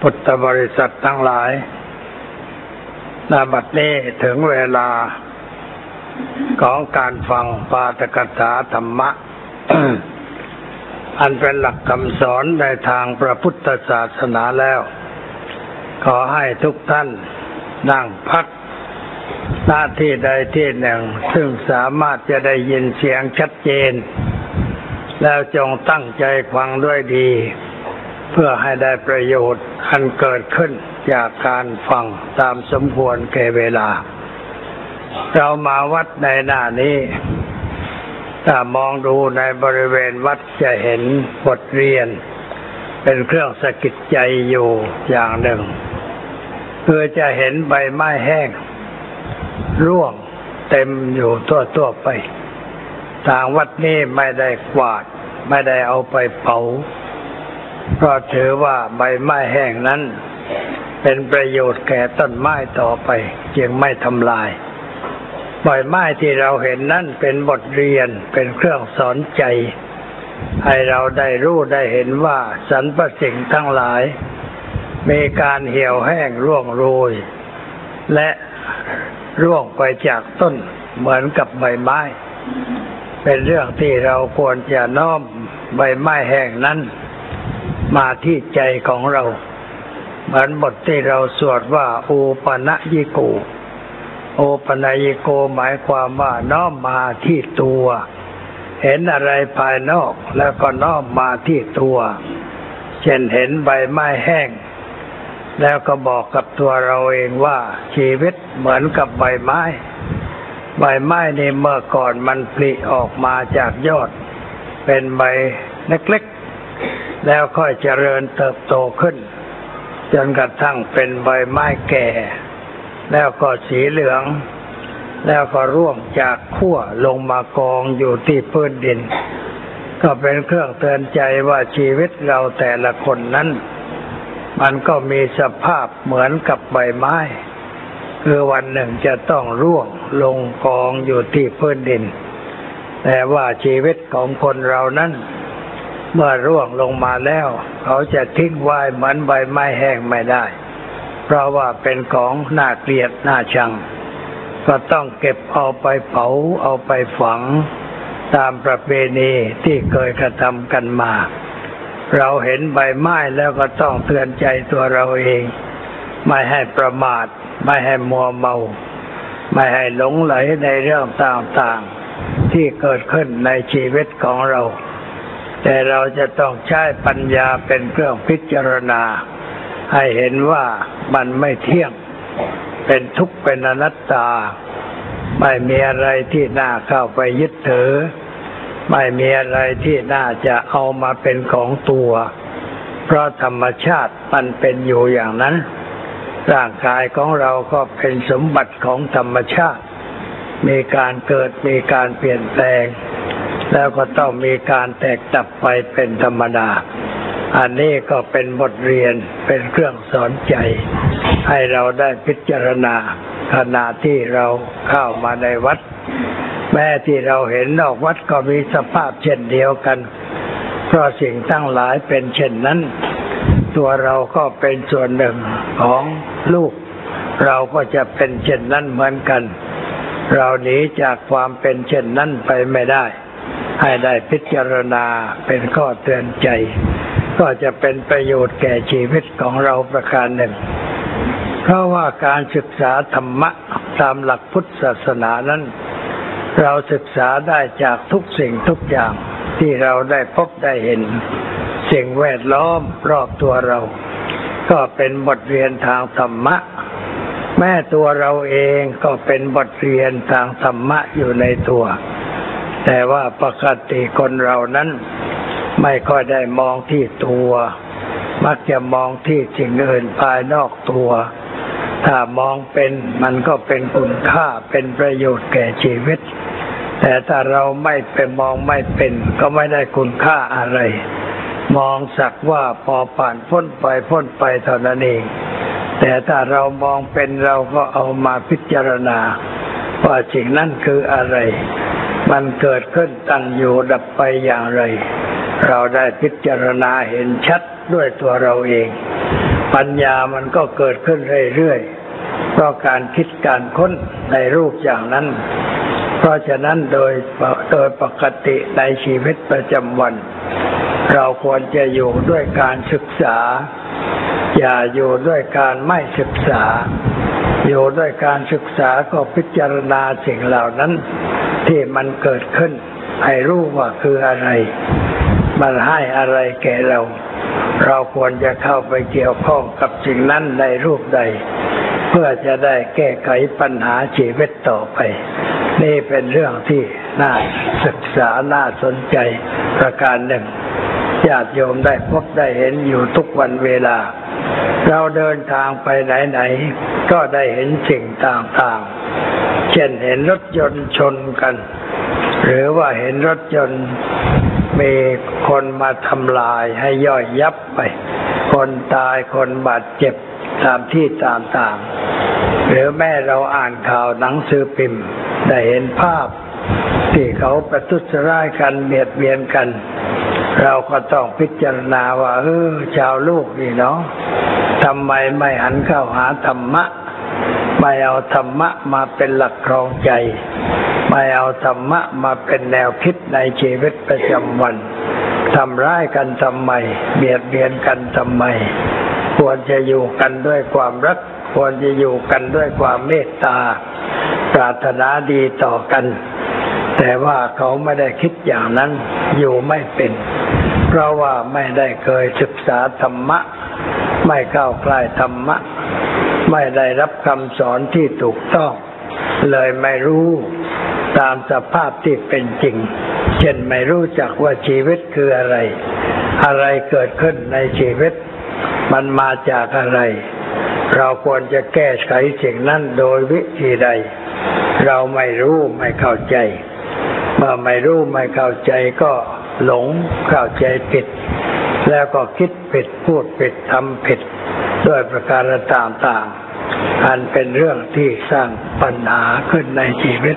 พุทธบริษัททั้งหลายนาบัดนี้ถึงเวลาของการฟังปาตกถาธรรมะ อันเป็นหลักคำสอนในทางพระพุทธศาสนาแล้ว ขอให้ทุกท่านนั่งพักหน้าที่ใดที่หนึ่ง ซึ่งสามารถจะได้ยินเสียงชัดเจน แล้วจงตั้งใจฟังด้วยดี เพื่อให้ได้ประโยชน์อันเกิดขึ้นจากการฟังตามสมควรแก่เวลา เรามาวัดในหน้านี้ ถ้ามองดูในบริเวณวัดจะเห็นบทเรียน เป็นเครื่องสะกิดใจอยู่อย่างหนึ่งคือจะเห็นใบไม้แห้ง ร่วงเต็มอยู่ทั่วทั่วไป ทางวัดนี้ไม่ได้กวาด ไม่ได้เอาไปเผา เพราะถือว่าใบไม้แห้งนั้น เป็นประโยชน์แก่ต้นไม้ต่อไปจึงไม่ทำลายใบไม้ที่เราเห็นนั่นเป็นบทเรียนเป็นเครื่องสอนใจ ให้เราได้รู้ได้เห็นว่าสรรพสิ่งทั้งหลาย มีการเหี่ยวแห้งร่วงโรย และร่วงไปจากต้นเหมือนกับใบไม้ เป็นเรื่องที่เราควรจะน้อมใบไม้แห้งนั้น มาที่ใจของเรา เหมือนบทที่เราสวดว่าโอปะนะยิโก โอปะนะยิโกหมายความว่าน้อมมาที่ตัว เห็นอะไรภายนอกแล้วก็น้อมมาที่ตัว เช่นเห็นใบไม้แห้ง แล้วก็บอกกับตัวเราเองว่าชีวิตเหมือนกับใบไม้ใบไม้นี่เมื่อก่อนมันผลิออกมาจากยอด เป็นใบเล็กๆ แล้วค่อยเจริญเติบโตขึ้น จนกระทั่งเป็นใบไม้แก่ แล้วก็สีเหลือง แล้วก็ร่วงจากขั้วลงมากองอยู่ที่พื้นดิน ก็เป็นเครื่องเตือนใจว่าชีวิตเราแต่ละคนนั้น มันก็มีสภาพเหมือนกับใบไม้คือวันหนึ่งจะต้องร่วงลงกองอยู่ที่พื้นดิน แต่ว่าชีวิตของคนเรานั้น เมื่อร่วงลงมาแล้ว เขาจะทิ้งไว้เหมือนใบไม้แห้งไม่ได้ เพราะว่าเป็นของน่าเกลียดน่าชัง ก็ต้องเก็บเอาไปเผาเอาไปฝัง ตามประเพณีที่เคยกระทำกันมา เราเห็นใบไม้แล้วก็ต้องเตือนใจตัวเราเอง ไม่ให้ประมาท ไม่ให้มัวเมา ไม่ให้หลงไหลในเรื่องต่างๆ ที่เกิดขึ้นในชีวิตของเรา แต่เราจะต้องใช้ปัญญาเป็นเครื่องพิจารณา ให้เห็นว่ามันไม่เที่ยง เป็นทุกข์เป็นอนัตตา ไม่มีอะไรที่น่าเข้าไปยึดถือ ไม่มีอะไรที่น่าจะเอามาเป็นของตัว เพราะธรรมชาติมันเป็นอยู่อย่างนั้น ร่างกายของเราก็เป็นสมบัติของธรรมชาติ มีการเกิดมีการเปลี่ยนแปลง แล้วก็ต้องมีการแตกดับไปเป็นธรรมดา อันนี้ก็เป็นบทเรียนเป็นเครื่องสอนใจ ให้เราได้พิจารณาขณะที่เราเข้ามาในวัด แม้ที่เราเห็นนอกวัดก็มีสภาพเช่นเดียวกัน เพราะสิ่งทั้งหลายเป็นเช่นนั้น ตัวเราก็เป็นส่วนหนึ่งของลูก เราก็จะเป็นเช่นนั้นเหมือนกัน เราหนีจากความเป็นเช่นนั้นไปไม่ได้ ให้ได้พิจารณาเป็นข้อเตือนใจ ก็จะเป็นประโยชน์แก่ชีวิตของเราประการหนึ่ง เพราะว่าการศึกษาธรรมะตามหลักพุทธศาสนานั้น เราศึกษาได้จากทุกสิ่งทุกอย่างที่เราได้พบได้เห็น สิ่งแวดล้อมรอบตัวเรา ก็เป็นบทเรียนทางธรรมะ แม่ตัวเราเองก็เป็นบทเรียนทางธรรมะอยู่ในตัว แต่ว่าปกติคนเรานั้นไม่ค่อยได้มองที่ตัว มักจะมองที่สิ่งอื่นภายนอกตัว ถ้ามองเป็นมันก็เป็นคุณค่าเป็นประโยชน์แก่ชีวิต แต่ถ้าเราไม่ไปมองไม่เป็น ก็ไม่ได้คุณค่าอะไร มองสักว่าพอผ่านพ้นไปพ้นไปเท่านั้นเอง แต่ถ้าเรามองเป็นเราก็เอามาพิจารณา ว่าสิ่งนั้นคืออะไร มันเกิดขึ้นตั้งอยู่ดับไปอย่างไร เราได้พิจารณาเห็นชัดด้วยตัวเราเอง ปัญญามันก็เกิดขึ้นเรื่อยๆ เพราะการคิดการค้นในรูปอย่างนั้น เพราะฉะนั้นโดยโดยปกติในชีวิตประจำวัน เราควรจะอยู่ด้วยการศึกษา อย่าอยู่ด้วยการไม่ศึกษา อยู่ด้วยการศึกษาก็พิจารณาสิ่งเหล่านั้น ที่มันเกิดขึ้น ให้รู้ว่าคืออะไร มันให้อะไรแก่เรา เราควรจะเข้าไปเกี่ยวข้องกับสิ่งนั้นในรูปใด เพื่อจะได้แก้ไขปัญหาชีวิตต่อไป นี่เป็นเรื่องที่น่าศึกษาน่าสนใจประการหนึ่งญาติโยมได้พบได้เห็นอยู่ทุกวันเวลา เราเดินทางไปไหนๆก็ได้เห็นสิ่งต่างๆ เช่นเห็นรถยนต์ชนกัน หรือว่าเห็นรถยนต์มีคนมาทำลายให้ย่อยยับไป คนตายคนบาดเจ็บตามที่ต่างๆ หรือแม่เราอ่านข่าวหนังสือพิมพ์ได้เห็นภาพ ที่เขาประทุษร้ายกันเบียดเบียนกัน เราก็ต้องพิจารณาว่า เออชาวลูกนี่เนาะทำไมไม่หันเข้าหาธรรมะ ไม่เอาธรรมะมาเป็นหลักครองใจ ไม่เอาธรรมะมาเป็นแนวคิดในชีวิตประจำวันทำร้ายกันทำไม เบียดเบียนกันทำไม ควรจะอยู่กันด้วยความรัก ควรจะอยู่กันด้วยความเมตตา ปรารถนาดีต่อกัน แต่ว่าเขาไม่ได้คิดอย่างนั้นอยู่ไม่เป็น เพราะว่าไม่ได้เคยศึกษาธรรมะ ไม่เข้าใกล้ธรรมะ ไม่ได้รับคำสอนที่ถูกต้อง เลยไม่รู้ตามสภาพที่เป็นจริง เช่นไม่รู้จักว่าชีวิตคืออะไร อะไรเกิดขึ้นในชีวิต มันมาจากอะไร เราควรจะแก้ไขสิ่งนั้นโดยวิธีใด เราไม่รู้ไม่เข้าใจ เมื่อไม่รู้ไม่เข้าใจก็หลงเข้าใจผิด แล้วก็คิดผิดพูดผิดทำผิด ด้วยประการต่างๆอันเป็นเรื่องที่สร้างปัญหาขึ้นในชีวิต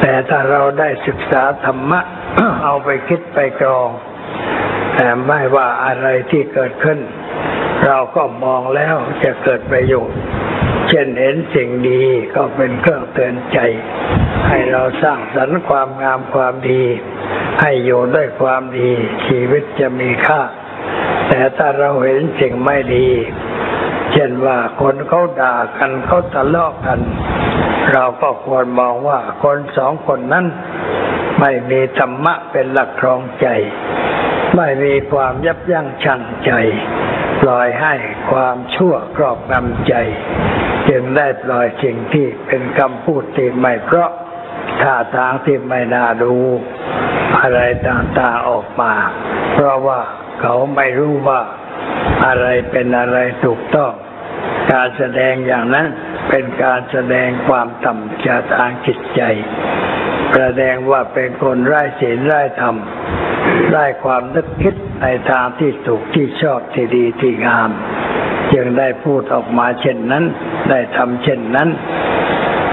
แต่ถ้าเราได้ศึกษาธรรมะ เอาไปคิดไปกรอง แต่ไม่ว่าอะไรที่เกิดขึ้น เราก็มองแล้วจะเกิดประโยชน์ เช่นเห็นสิ่งดีก็เป็นเครื่องเตือนใจ ให้เราสร้างสรรค์ความงามความดี ให้อยู่ด้วยความดี ชีวิตจะมีค่า แต่ถ้าเราเห็นสิ่งไม่ดี เช่นว่าคนเขาด่ากันเขาทะเลาะกัน เราก็ควรมองว่าคนสองคนนั้น ไม่มีธรรมะเป็นหลักครองใจ ไม่มีความยับยั้งชั่งใจ ปล่อยให้ความชั่วครอบงำใจ จึงได้ปล่อยสิ่งที่เป็นคำพูดที่ไม่เพราะ ท่าทางที่ไม่น่าดูอะไรต่างๆออกมา เพราะว่าเขาไม่รู้ว่าอะไรเป็นอะไรถูกต้อง การแสดงอย่างนั้นเป็นการแสดงความต่ำจาทางจิตใจ แสดงว่าเป็นคนไร้ศีลไร้ธรรมไร้ความนึกคิดในทางที่ถูกที่ชอบที่ดีที่งาม จึงได้พูดออกมาเช่นนั้น ได้ทำเช่นนั้น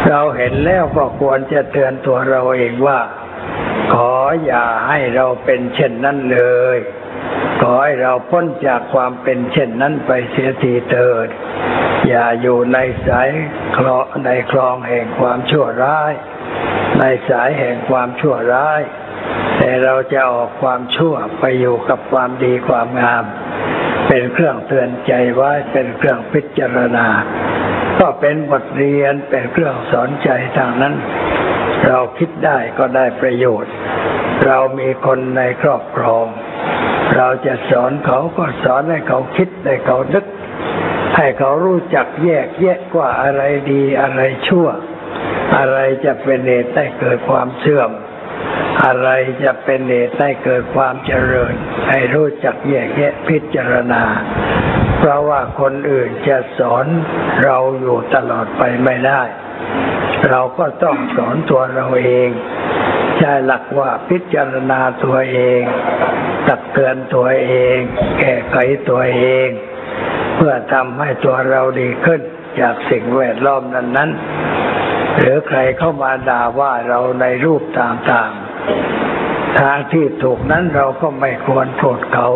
เราเห็นแล้วก็ควรจะเตือนตัวเราเองว่า ขออย่าให้เราเป็นเช่นนั้นเลย ขอให้เราพ้นจากความเป็นเช่นนั้นไปเสียทีเถิด อย่าอยู่ในสายคลอในคลองแห่งความชั่วร้าย ในสายแห่งความชั่วร้าย แต่เราจะออกความชั่วไปอยู่กับความดีความงาม เป็นเครื่องเตือนใจไว้เป็นเครื่องพิจารณา ก็เป็นบทเรียนเป็นเครื่องสอนใจทางนั้น เราคิดได้ก็ได้ประโยชน์ เรามีคนในครอบครอง เราจะสอนเขาก็สอนให้เขาคิดให้เขานึก ให้เขารู้จักแยกแยะว่าอะไรดีอะไรชั่ว อะไรจะเป็นเหตุให้เกิดความเสื่อม อะไรจะเป็นเหตุให้เกิดความเจริญ ให้รู้จักแยกแยะพิจารณา เพราะว่าคนอื่นจะสอนเราอยู่ตลอดไปไม่ได้ เราก็ต้องสอนตัวเราเองใช้หลักว่าพิจารณาตัวเอง ตักเตือนตัวเอง แก้ไขตัวเอง เพื่อทำให้ตัวเราดีขึ้นจากสิ่งแวดล้อมนั้นๆ หรือใครเข้ามาด่าว่าเราในรูปต่างๆทางที่ถูกนั้นเราก็ไม่ควรโทษเขา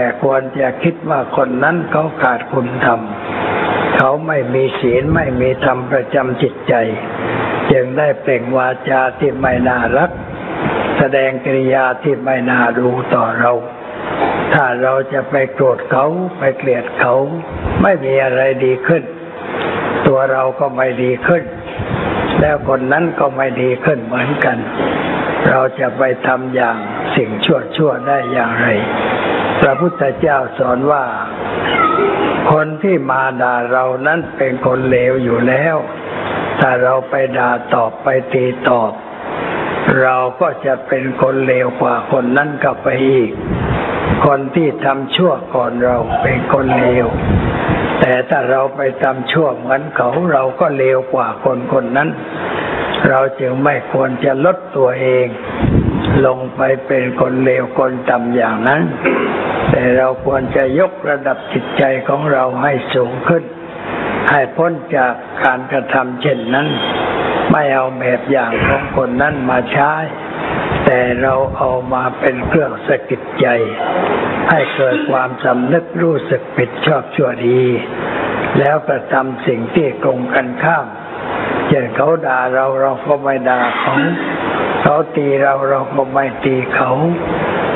แต่ควรจะคิดว่าคนนั้นเขาขาดคุณธรรม เขาไม่มีศีลไม่มีธรรมประจำจิตใจ จึงได้เปล่งวาจาที่ไม่น่ารัก แสดงกิริยาที่ไม่น่ารู้ต่อเรา ถ้าเราจะไปโกรธเขาไปเกลียดเขา ไม่มีอะไรดีขึ้น ตัวเราก็ไม่ดีขึ้น แล้วคนนั้นก็ไม่ดีขึ้นเหมือนกัน เราจะไปทำอย่างสิ่งชั่วชั่วได้อย่างไร พระพุทธเจ้าสอนว่า คนที่มาด่าเรานั้นเป็นคนเลวอยู่แล้ว ถ้าเราไปด่าตอบไปตีตอบ เราก็จะเป็นคนเลวกว่าคนนั้นก็ไปอีก คนที่ทำชั่วก่อนเราเป็นคนเลว แต่ถ้าเราไปทำชั่วเหมือนเขาเราก็เลวกว่าคนคนนั้น เราจึงไม่ควรจะลดตัวเอง ลงไปเป็นคนเลวคนต่ำอย่างนั้น แต่เราควรจะยกระดับจิตใจของเราให้สูงขึ้น ให้พ้นจากการกระทำเช่นนั้น ไม่เอาแบบอย่างของคนนั้นมาใช้ แต่เราเอามาเป็นเครื่องสะกิดใจ ให้เกิดความสำนึกรู้สึกผิดชอบชั่วดี แล้วกระทำสิ่งที่ตรงกันข้ามเช่นเขาด่าเราเราก็ไม่ด่าเขา เขาตีเราเราก็ไม่ตีเขา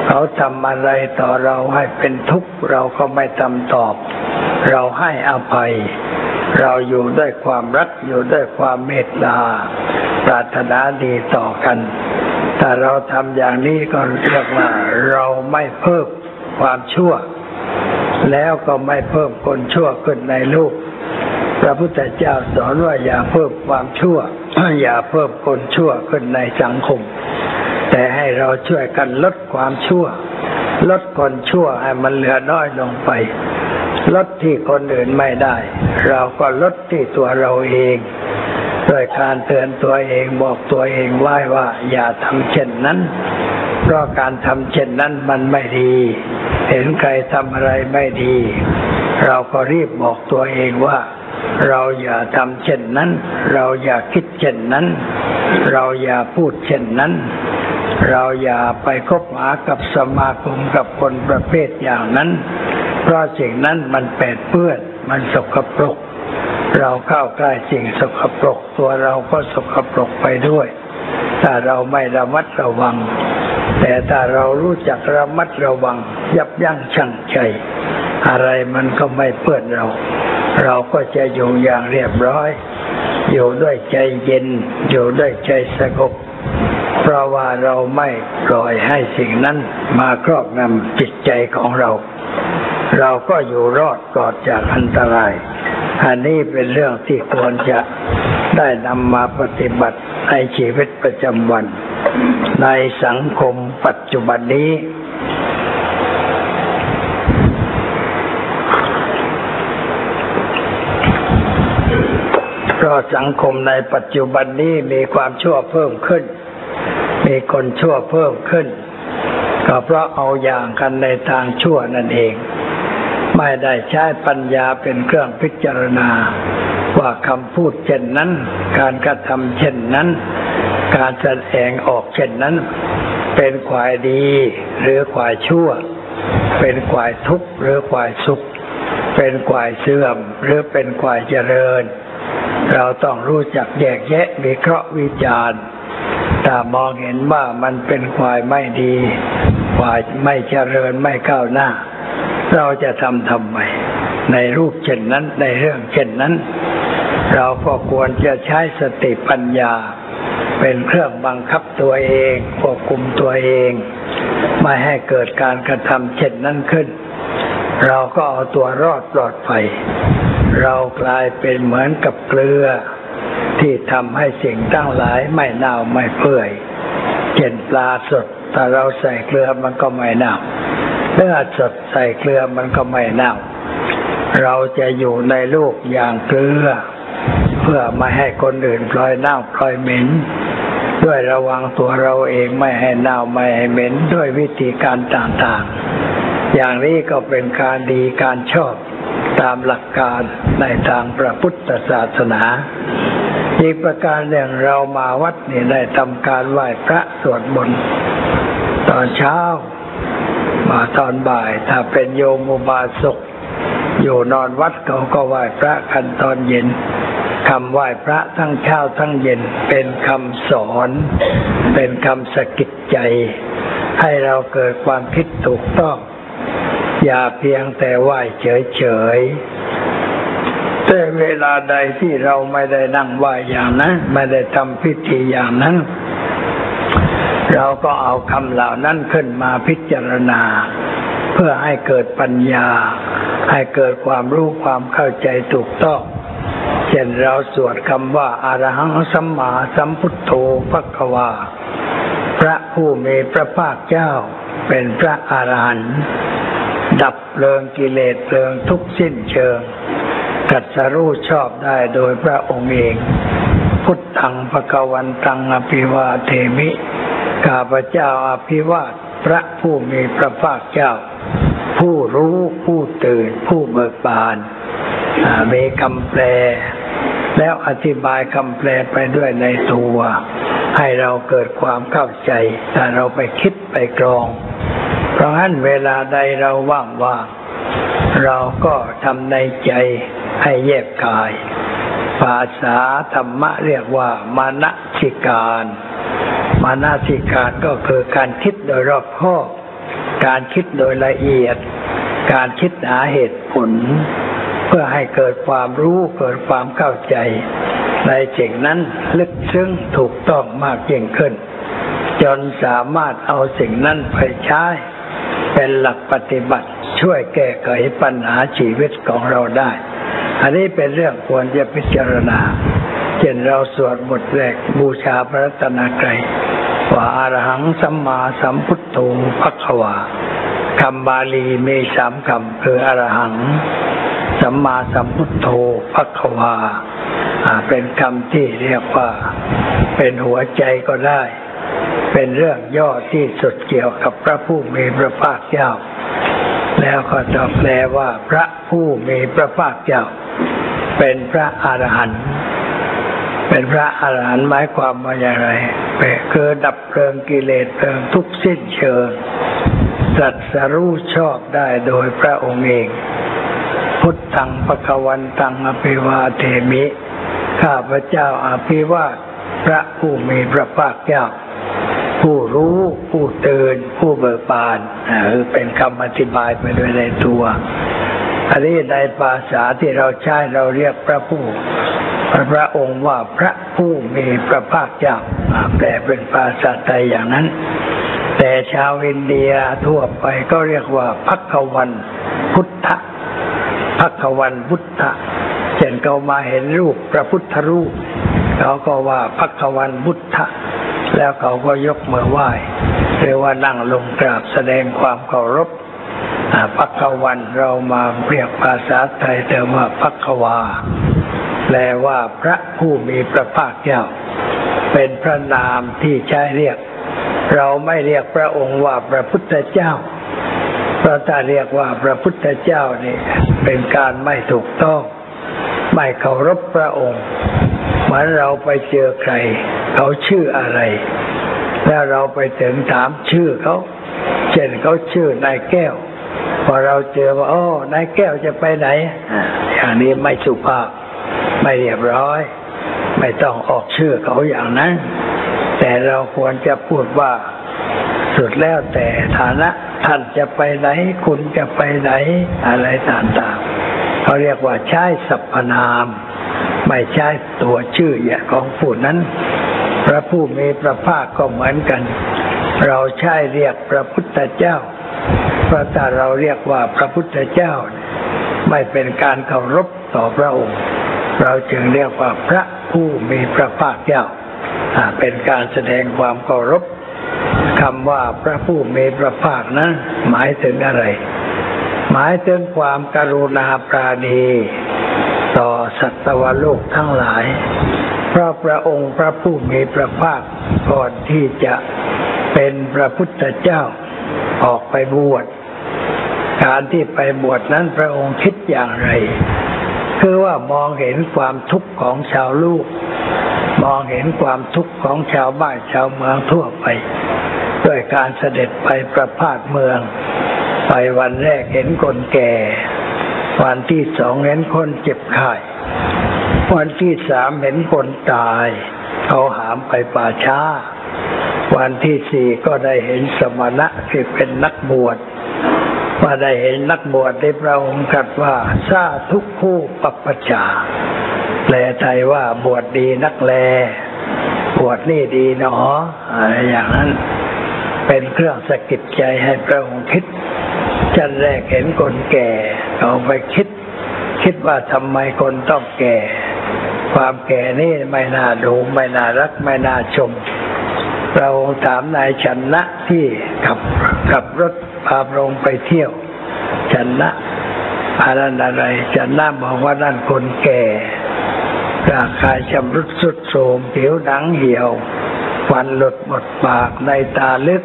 เขาทำอะไรต่อเราให้เป็นทุกข์เราก็ไม่ทำตอบ เราให้อภัย เราอยู่ด้วยความรักอยู่ด้วยความเมตตาปรารถนาดีต่อกันถ้าเราทำอย่างนี้ก็เรียกว่าเราไม่เพิ่มความชั่ว แล้วก็ไม่เพิ่มคนชั่วขึ้นในโลกพระพุทธเจ้าสอนว่าอย่าเพิ่มความชั่ว อย่าเพิ่มคนชั่วขึ้นในสังคม แต่ให้เราช่วยกันลดความชั่ว ลดคนชั่วให้มันเหลือน้อยลงไป ลดที่คนอื่นไม่ได้ เราก็ลดที่ตัวเราเองด้วยการเตือนตัวเองบอกตัวเองไว้ว่า อย่าทำเช่นนั้น เพราะการทำเช่นนั้นมันไม่ดี เห็นใครทำอะไรไม่ดี เราก็รีบบอกตัวเองว่า เราอย่าทำเช่นนั้น เราอย่าคิดเช่นนั้น เราอย่าพูดเช่นนั้น เราอย่าไปคบหากับสมาคมกับคนประเภทอย่างนั้น เพราะสิ่งนั้นมันแปดเปื้อน มันสกปรก เราเข้าใกล้สิ่งสกปรก ตัวเราก็สกปรกไปด้วย ถ้าเราไม่ระมัดระวัง แต่ถ้าเรารู้จักระมัดระวัง ยับยั้งชั่งใจ อะไรมันก็ไม่เปื้อนเรา เราก็จะอยู่อย่างเรียบร้อย อยู่ด้วยใจเย็น อยู่ด้วยใจสงบเพราะว่าเราไม่ปล่อยให้สิ่งนั้นมาครอบงำจิตใจของเรา เราก็อยู่รอดปลอดจากอันตราย อันนี้เป็นเรื่องที่ควรจะได้นำมาปฏิบัติในชีวิตประจำวัน ในสังคมปัจจุบันนี้ เพราะสังคมในปัจจุบันนี้มีความชั่วเพิ่มขึ้น มีคนชั่วเพิ่มขึ้น ก็เพราะเอาอย่างกันในทางชั่วนั่นเอง ไม่ได้ใช้ปัญญาเป็นเครื่องพิจารณา ว่าคำพูดเช่นนั้น การกระทำเช่นนั้น การแสดงออกเช่นนั้น เป็นขวายดีหรือขวายชั่ว เป็นขวายทุกข์หรือขวายสุข เป็นขวายเสื่อมหรือเป็นขวายเจริญ เราต้องรู้จักแยกแยะวิเคราะห์วิจารณ์ถ้ามองเห็นว่ามันเป็นควายไม่ดีควายไม่เจริญไม่ก้าวหน้า เราจะทำทำไมในรูปเช่นนั้นในเรื่องเช่นนั้น เราก็ควรจะใช้สติปัญญา เป็นเครื่องบังคับตัวเองควบคุมตัวเอง ไม่ให้เกิดการกระทำเช่นนั้นขึ้น เราก็เอาตัวรอดปลอดภัย เรากลายเป็นเหมือนกับเกลือ ที่ทำให้สิ่งตั้งหลายไม่เน่าไม่เปื่อยเช่นปลาสดถ้าเราใส่เกลือมันก็ไม่เน่าเนื้อสดใส่เกลือมันก็ไม่เน่า เราจะอยู่ในโลกอย่างเกลือ เพื่อไม่ให้คนอื่นพลอยเน่าพลอยเหม็นด้วยระวังตัวเราเองไม่ให้เน่าไม่ให้เหม็นด้วยวิธีการต่างๆ อย่างนี้ก็เป็นการดีการชอบ ตามหลักการในทางพระพุทธศาสนา อีกประการหนึ่งเรามาวัดนี่ได้ทำการไหว้พระสวดมนต์ตอนเช้า มาตอนบ่ายถ้าเป็นโยมอุบาสกอยู่นอนวัดเขาก็ไหว้พระกันตอนเย็นคำไหว้พระทั้งเช้าทั้งเย็นเป็นคำสอน เป็นคำสะกิดใจ ให้เราเกิดความคิดถูกต้อง อย่าเพียงแต่ไหว้เฉยๆแต่เวลาใดที่เราไม่ได้นั่งไหว้อย่างนั้นไม่ได้ทำพิธีอย่างนั้น เราก็เอาคำเหล่านั้นขึ้นมาพิจารณา เพื่อให้เกิดปัญญา ให้เกิดความรู้ความเข้าใจถูกต้องเช่นเราสวดคำว่าอารหังสัมมาสัมพุทโธพะควา พระผู้มีพระภาคเจ้าเป็นพระอรหันต์ ดับเพลิงกิเลสเพลิงทุกสิ้นเชิงกัดสรู้ชอบได้โดยพระองค์เอง พุทธังภกวันตังอภิวาเทมิข้าพเจ้าอภิวาทพระผู้มีพระภาคเจ้า ผู้รู้ผู้ตื่น ผู้เบิกบานมีคำแปล แล้วอธิบายคำแปลไปด้วยในตัว ให้เราเกิดความเข้าใจถ้าเราไปคิดไปกรอง ราะฉะนั้นเวลาใดเราว่างว่างเราก็ทำในใจให้แยบกาย ภาษาธรรมะเรียกว่า มานะสิการมานะสิการก็คือการคิดโดยรอบคอบ การคิดโดยละเอียด การคิดหาเหตุผล เพื่อให้เกิดความรู้เกิดความเข้าใจ ในสิ่งนั้นลึกซึ้งถูกต้องมากยิ่งขึ้น จนสามารถเอาสิ่งนั้นไปใช้ เป็นหลักปฏิบัติ ช่วยแก้ไขปัญหาชีวิตของเราได้ อันนี้เป็นเรื่องควรจะพิจารณา เช่นเราสวดบทแรกบูชาพระตนกรัยว่าอารหังสัมมาสัมพุทโธพักวาคำบาลีมีสามคำคืออรหัง สัมมาสัมพุทโธพักวาเป็นคำที่เรียกว่า เป็นหัวใจก็ได้ เป็นเรื่องย่อที่สุดเกี่ยวกับพระผู้มีพระภาคเจ้า แล้วก็จะแปลว่า พระผู้มีพระภาคเจ้า เป็นพระอรหันต์เป็นพระอรหันต์หมายความว่าอย่างไรคือดับเพลิงกิเลสเพลิงทุกสิ้นเชิงสัตสรู้ชอบได้โดยพระองค์เอง พุทธังปะกวันตังอภิวาเทมิ ข้าพระเจ้าอภิวาทพระผู้มีพระภาคเจ้า ผู้รู้ผู้เตื่นผู้เบิกบานเป็นคำอธิบายไปโดยในตัวอันนี้ในภาษาที่เราใช้เราเรียกพระผู้พระองค์ว่าพระผู้มีพระภาคเจ้าแปลเป็นภาษาไทยอย่างนั้น แต่ชาวอินเดียทั่วไปก็เรียกว่าพักวันพุทธพักวันพุทธเช่นเขามาเห็นรูปพระพุทธรูปเขาก็ว่าพักวันพุทธ แล้วเขาก็ยกมือไหว้เรียกว่านั่งลงกราบแสดงความเคารพพักวันเรามาเรียกภาษาไทยแต่ว่าพักวา แปลว่าพระผู้มีพระภาคเจ้า เป็นพระนามที่ใช้เรียก เราไม่เรียกพระองค์ว่าพระพุทธเจ้าเพราะถ้าเรียกว่าพระพุทธเจ้านี่เป็นการไม่ถูกต้อง ไม่เคารพพระองค์ มือนเราไปเจอใคร เขาชื่ออะไร แล้วเราไปถึงถามชื่อเขาเช่นเขาชื่อนายแก้ว พอเราเจอว่าโอ๋อนายแก้วจะไปไหนอย่างนี้ไม่สุภาพ ไม่เรียบร้อย ไม่ต้องออกชื่อเขาอย่างนั้น แต่เราควรจะพูดว่าสุดแล้วแต่ฐานะท่านจะไปไหน คุณจะไปไหน อะไรต่างๆเขาเรียกว่าใช้สรรพนาม ไม่ใช่ตัวชื่ออย่าของผู้นั้น พระผู้มีพระภาคก็เหมือนกัน เราใช้เรียกพระพุทธเจ้า เพราะถ้าเราเรียกว่าพระพุทธเจ้า ไม่เป็นการเคารพต่อพระองค์ เราจึงเรียกว่าพระผู้มีพระภาคเจ้าเป็นการแสดงความเคารพคำว่าพระผู้มีพระภาคนั้นหมายถึงอะไร หมายถึงความกรุณาปราณี ต่อสัตวโลกทั้งหลาย เพราะพระองค์พระผู้มีพระภาคก่อนที่จะเป็นพระพุทธเจ้าออกไปบวช การที่ไปบวชนั้นพระองค์คิดอย่างไร คือว่ามองเห็นความทุกข์ของชาวลูก มองเห็นความทุกข์ของชาวบ้านชาวเมืองทั่วไป ด้วยการเสด็จไปประพาสเมือง ไปวันแรกเห็นคนแก่ วันที่สองเห็นคนเจ็บไข้วันที่สามเห็นคนตายเขาหามไปป่าช้า วันที่สี่ก็ได้เห็นสมณะที่เป็นนักบวชว่าได้เห็นนักบวชได้พระองค์ตรัสว่าซาทุกคู่ปัปปชาแปลไทยว่าบวชดีนักแล บวชนี่ดีหนออะไรอย่างนั้น เป็นเครื่องสะกิดใจให้พระองค์คิดจันแรกเห็นคนแก่ เอาไปคิด คิดว่าทำไมคนต้องแก่ ความแก่นี่ไม่น่าดูไม่น่ารัก ไม่น่าชม เราถามนายชนะที่ขับขับรถพาพระองไปเที่ยวชนะอะไรอะไรชนะบอกว่านั่นคนแก่ร่างกายชำรุดสุดโทรมผิวหนังเหี่ยวฟันหลุดหมดปากในตาลึก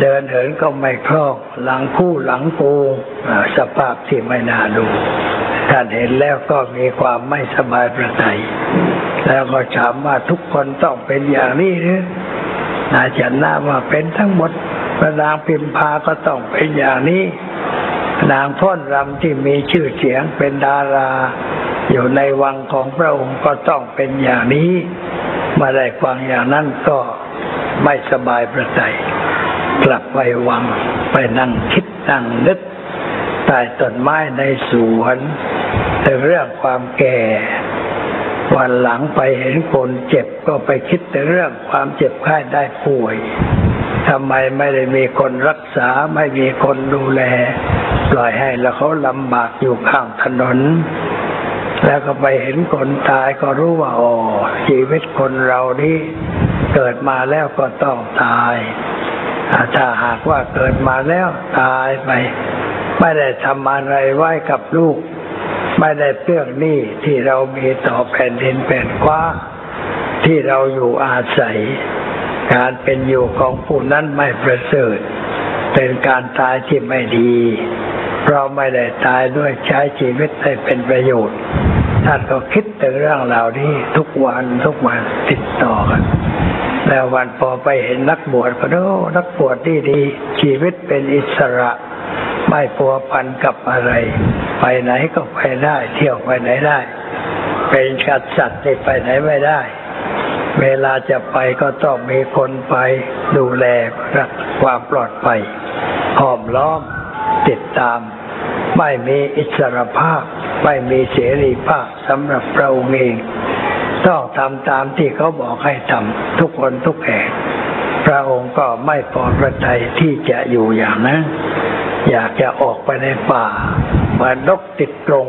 เดินเหินก็ไม่คล่องหลังคู่หลังกูสภาพที่ไม่น่าดูท่านเห็นแล้วก็มีความไม่สบายประทัยแล้วก็ถามว่าทุกคนต้องเป็นอย่างนี้หรือนาจันนาว่าเป็นทั้งหมดพระนางพิมพาก็ต้องเป็นอย่างนี้ นางพ่นรำที่มีชื่อเสียงเป็นดารา อยู่ในวังของพระองค์ก็ต้องเป็นอย่างนี้มาได้ฟังอย่างนั้นก็ไม่สบายประทัย กลับไปวังไปนั่งคิดนั่งนึกใต้ต้นไม้ในสวนถึงเรื่องความแก่ วันหลังไปเห็นคนเจ็บก็ไปคิดถึงเรื่องความเจ็บไข้ได้ป่วยทำไมไม่ได้มีคนรักษาไม่มีคนดูแล ปล่อยให้แล้วเขาลำบากอยู่ข้างถนน แล้วก็ไปเห็นคนตายก็รู้ว่าอ๋อชีวิตคนเรานี้เกิดมาแล้วก็ต้องตาย ถ้าหากว่าเกิดมาแล้วตายไป ไม่ได้ทำอะไรไว้กับลูก ไม่ได้เพื่องหนี้ที่เรามีต่อแผ่นดินแผ่นกว้า ที่เราอยู่อาศัย การเป็นอยู่ของผู้นั้นไม่ประเสริฐ เป็นการตายที่ไม่ดีเราไม่ได้ตายด้วยใช้ชีวิตให้เป็นประโยชน์ท่านก็คิดถึงเรื่องเหล่านี้ทุกวันทุกวันติดต่อกัน แล้ววันพอไปเห็นนักบวชก็โอ้นักบวชดีดี ชีวิตเป็นอิสระ ไม่ปัวพันกับอะไร ไปไหนก็ไปได้ เที่ยวไปไหนได้ เป็นกัดสัตว์ที่ไปไหนไม่ได้ เวลาจะไปก็ต้องมีคนไปดูแลรักความปลอดภัยห้อมล้อมติดตาม ไม่มีอิสรภาพ ไม่มีเสรีภาพสำหรับเราเอง ต้องทำตามที่เขาบอกให้ทำทุกคนทุกแห่งพระองค์ก็ไม่พอพระทัยที่จะอยู่อย่างนั้นอยากจะออกไปในป่าเหมือนนกติดกรง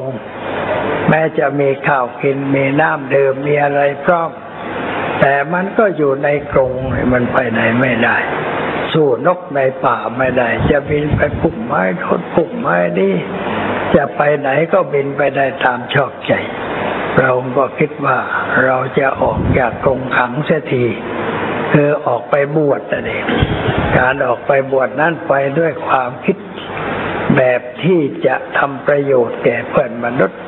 แม้จะมีข้าวกินมีน้ำดื่มมีอะไรพร้อม แต่มันก็อยู่ในกรงมันไปไหนไม่ได้ สู้นกในป่าไม่ได้ จะบินไปปุ่มไม้โดนปุ่มไม้นี่จะไปไหนก็บินไปได้ตามชอบใจ เราก็คิดว่าเราจะออกจากกรงขังเสียทีคือออกไปบวชนั่นเองการออกไปบวชนั้นไปด้วยความคิดแบบที่จะทำประโยชน์แก่เพื่อนมนุษย์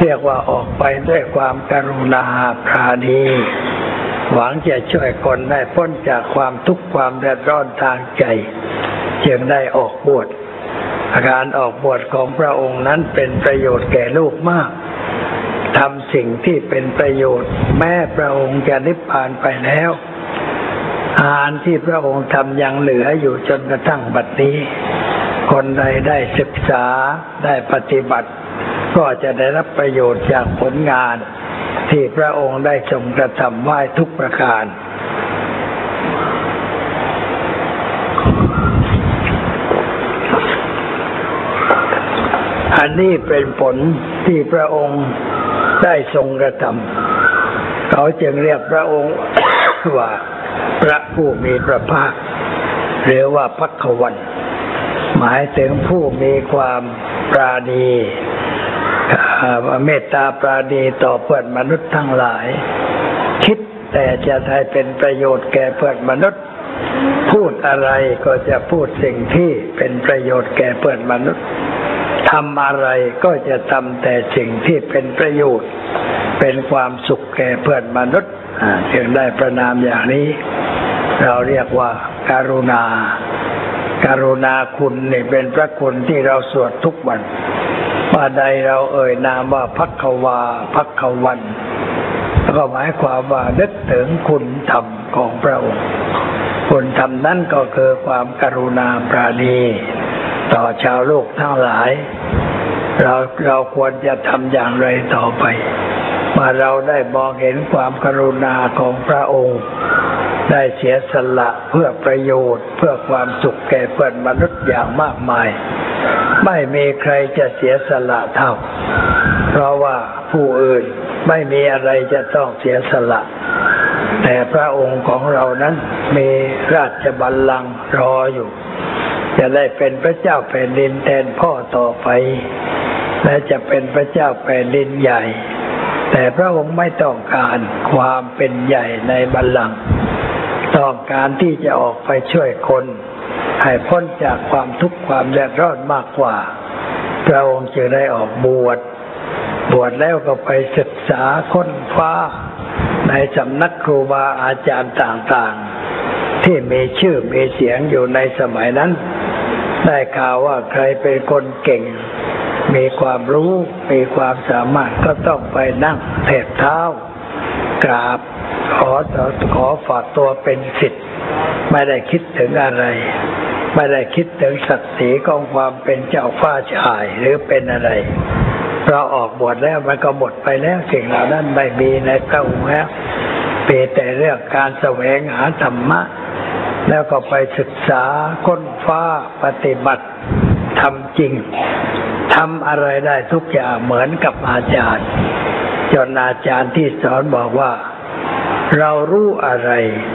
เรียกว่าออกไปด้วยความกรุณาปราณีหวังจะช่วยคนได้พ้นจากความทุกข์ความเดือดร้อนทางใจจึงได้ออกบวชการออกบวชของพระองค์นั้นเป็นประโยชน์แก่ลูกมาก ทำสิ่งที่เป็นประโยชน์ แม้พระองค์จะนิพพานไปแล้วอานที่พระองค์ทำยังเหลืออยู่จนกระทั่งบัดนี้ คนใดได้ศึกษาได้ปฏิบัติ ก็จะได้รับประโยชน์จากผลงาน ที่พระองค์ได้ทรงกระทำไว้ทุกประการ อันนี้เป็นผลที่พระองค์ ได้ทรงกระทำเขาจึงเรียกพระองค์ว่าพระผู้มีพระภาค หรือว่าพักวัน หมายถึงผู้มีความปราณีเมตตาปราณีต่อเพื่อนมนุษย์ทั้งหลาย คิดแต่จะได้เป็นประโยชน์แก่เพื่อนมนุษย์ พูดอะไรก็จะพูดสิ่งที่เป็นประโยชน์แก่เพื่อนมนุษย์ ทำอะไรก็จะทำแต่สิ่งที่เป็นประโยชน์ เป็นความสุขแก่เพื่อนมนุษย์จึงได้ประนามอย่างนี้ เราเรียกว่าการุณาการุณาคุณนี่เป็นพระคุณที่เราสวดทุกวันว่าใดเราเอ่ยนามว่าพักขวาพักขวันก็หมายความว่านึกถึงคุณธรรมของพระองค์คุณธรรมนั้นก็คือความการุณาปราณี ต่อชาวโลกทั้งหลาย เราเราควรจะทำอย่างไรต่อไปมาเราได้มองเห็นความกรุณาของพระองค์ ได้เสียสละเพื่อประโยชน์เพื่อความสุขแก่เพื่อนมนุษย์อย่างมากมาย ไม่มีใครจะเสียสละเท่า เพราะว่าผู้อื่นไม่มีอะไรจะต้องเสียสละแต่พระองค์ของเรานั้นมีราชบัลลังก์รออยู่ จะได้เป็นพระเจ้าแผ่นดินแทนพ่อต่อไป และจะเป็นพระเจ้าแผ่นดินใหญ่ แต่พระองค์ไม่ต้องการความเป็นใหญ่ในบัลลังก์ต้องการที่จะออกไปช่วยคน ให้พ้นจากความทุกข์ความแดดร้อนมากกว่า พระองค์จึงได้ออกบวช บวชแล้วก็ไปศึกษาค้นฟ้า ในสำนักครูบาอาจารย์ต่างๆ ที่มีชื่อมีเสียงอยู่ในสมัยนั้น ได้ข่าวว่าใครเป็นคนเก่ง มีความรู้มีความสามารถก็ต้องไปนั่งเทบเท้ากราบ ขอขอฝากตัวเป็นสิทธิ์ไม่ได้คิดถึงอะไร ไม่ได้คิดถึงศักดิ์ศรีของความเป็นเจ้าฟ้าชายหรือเป็นอะไรเราออกบวชแล้วมันก็หมดไปแล้วสิ่งเหล่านั้นไม่มีในพระองค์แล้วเป็นแต่เรื่องการแสวงหาธรรมะ แล้วก็ไปศึกษาค้นฟ้าปฏิบัติทำจริงทำอะไรได้ทุกอย่างเหมือนกับอาจารย์ จนอาจารย์ที่สอนบอกว่า เรารู้อะไร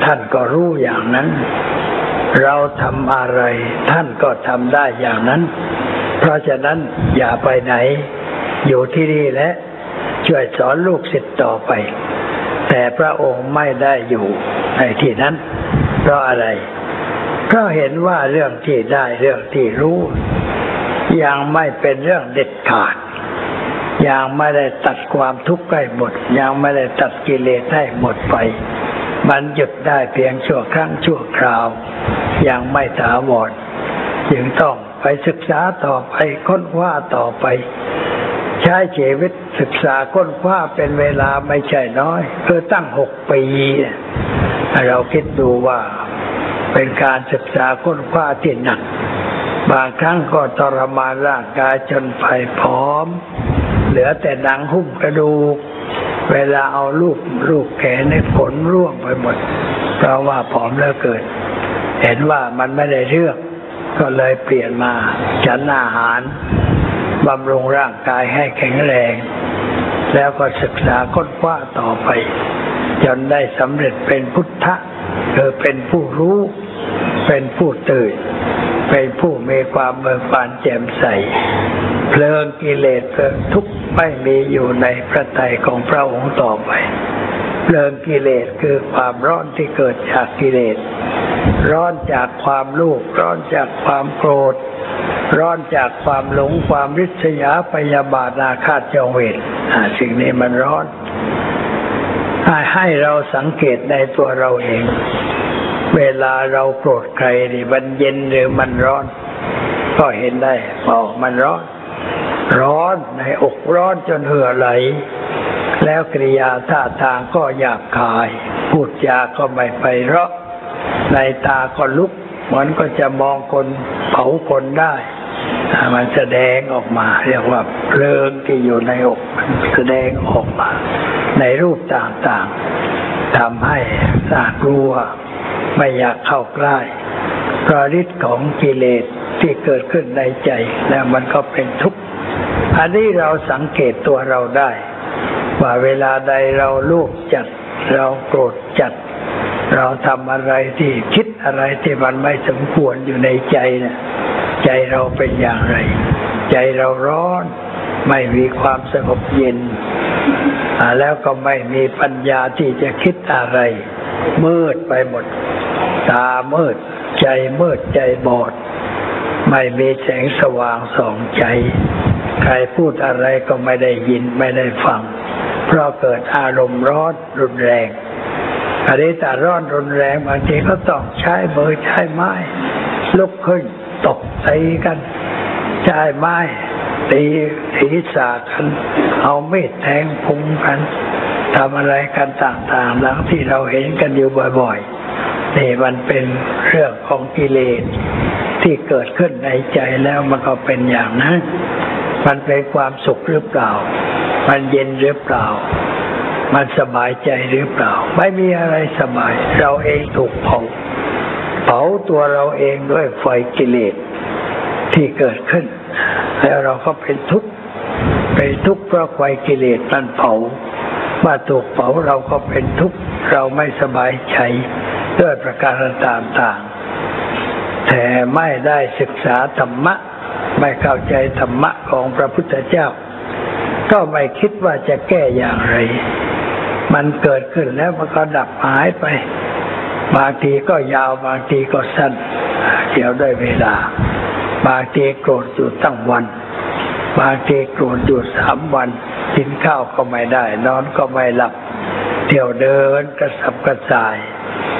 ท่านก็รู้อย่างนั้น เราทำอะไร ท่านก็ทำได้อย่างนั้น เพราะฉะนั้นอย่าไปไหน อยู่ที่นี่และช่วยสอนลูกศิษย์ต่อไป แต่พระองค์ไม่ได้อยู่ในที่นั้น ราะอะไรเพราะเห็นว่าเรื่องที่ได้เรื่องที่รู้ ยังไม่เป็นเรื่องเด็ดขาด ยังไม่ได้ตัดความทุกข์ให้หมด ยังไม่ได้ตัดกิเลสให้หมดไป มันหยุดได้เพียงชั่วครั้งชั่วคราว ยังไม่ถาวรจึงต้องไปศึกษาต่อไปค้นคว้าต่อไป ใช้ชีวิตศึกษาค้นคว้าเป็นเวลาไม่ใช่น้อยคือตั้งหกปี เราคิดดูว่าเป็นการศึกษาค้นคว้าที่หนัก บางครั้งก็ทรมานร่างกายจนไปพร้อม เหลือแต่หนังหุ้มกระดูก เวลาเอาลูกลูกแขนในขนร่วงไปหมด เพราะว่าผอมแล้วเกิด เห็นว่ามันไม่ได้เรื่อง ก็เลยเปลี่ยนมาฉันอาหารบำรุงร่างกายให้แข็งแรง แล้วก็ศึกษาค้นคว้าต่อไป จนได้สำเร็จเป็นพุทธะคือเป็นผู้รู้ เป็นผู้ตื่น เป็นผู้มีความเบิกบานแจ่มใส เพลิงกิเลสเพลิงทุกข์ไม่มีอยู่ในพระทัยของพระองค์ต่อไป เพลิงกิเลสคือความร้อนที่เกิดจากกิเลส ร้อนจากความโลภร้อนจากความโกรธ ร้อนจากความหลงความริษยาพยาบาทอาฆาตจองเวรสิ่งนี้มันร้อน ให้เราสังเกตในตัวเราเอง เวลาเราโกรธใครนี่มันเย็นหรือมันร้อน ก็เห็นได้บอกมันร้อน ร้อนในอกร้อนจนเหื่อไหล แล้วกริยาท่าทางก็หยาบคาย พูดจาก็ไม่ไปเราะในตาก็ลุกมันก็จะมองคนเผาคนได้ มันแสดงออกมา เรียกว่าเพลิงที่อยู่ในอกมันแสดงออกมา ในรูปต่างๆทำให้สากลัวไม่อยากเข้าใกล้พระฤทธิ์ของกิเลสที่เกิดขึ้นในใจ แล้วมันก็เป็นทุกข์อันนี้เราสังเกตตัวเราได้ ว่าเวลาใดเราลูกจัด เราโกรธจัด เราทำอะไรที่คิดอะไรที่มันไม่สมควรอยู่ในใจเนะ ใจเราเป็นอย่างไร ใจเราร้อน ไม่มีความสงบเย็น แล้วก็ไม่มีปัญญาที่จะคิดอะไร มืดไปหมด ตามืด ใจมืดใจบอด ไม่มีแสงสว่างส่องใจ ใครพูดอะไรก็ไม่ได้ยินไม่ได้ฟัง เพราะเกิดอารมณ์ร้อนรุนแรงอันนี้แต่ร้อนรุนแรงบางทีก็ต้องใช้มือใช้ไม้ลุกขึ้น ตบตีกันใช้ไม้ตีศีรษะกัน เอามีดแทงพุงกันทำอะไรกันต่างๆหลังที่เราเห็นกันอยู่บ่อยๆนี่มันเป็นเรื่องของกิเลสที่เกิดขึ้นในใจแล้วมันก็เป็นอย่างนั้น มันเป็นความสุขหรือเปล่า มันเย็นหรือเปล่า มันสบายใจหรือเปล่า ไม่มีอะไรสบาย เราเองถูกเผา ผาตัวเราเองด้วยไฟกิเลสที่เกิดขึ้น แล้วเราก็เป็นทุกข์เป็นทุกข์เพราะไฟกิเลสมันเผาว่าถูกเผาเราก็เป็นทุกข์เราไม่สบายใจด้วยประการต่างๆแต่ไม่ได้ศึกษาธรรมะ ไม่เข้าใจธรรมะของพระพุทธเจ้า ก็ไม่คิดว่าจะแก้อย่างไร มันเกิดขึ้นแล้วมันก็ดับหายไป บางทีก็ยาวบางทีก็สั้นเกี่ยวด้วยเวลา บางทีโกรธอยู่ตั้งวัน บางทีโกรธอยู่สามวันกินข้าวก็ไม่ได้ นอนก็ไม่หลับ เที่ยวเดินกระสับกระส่าย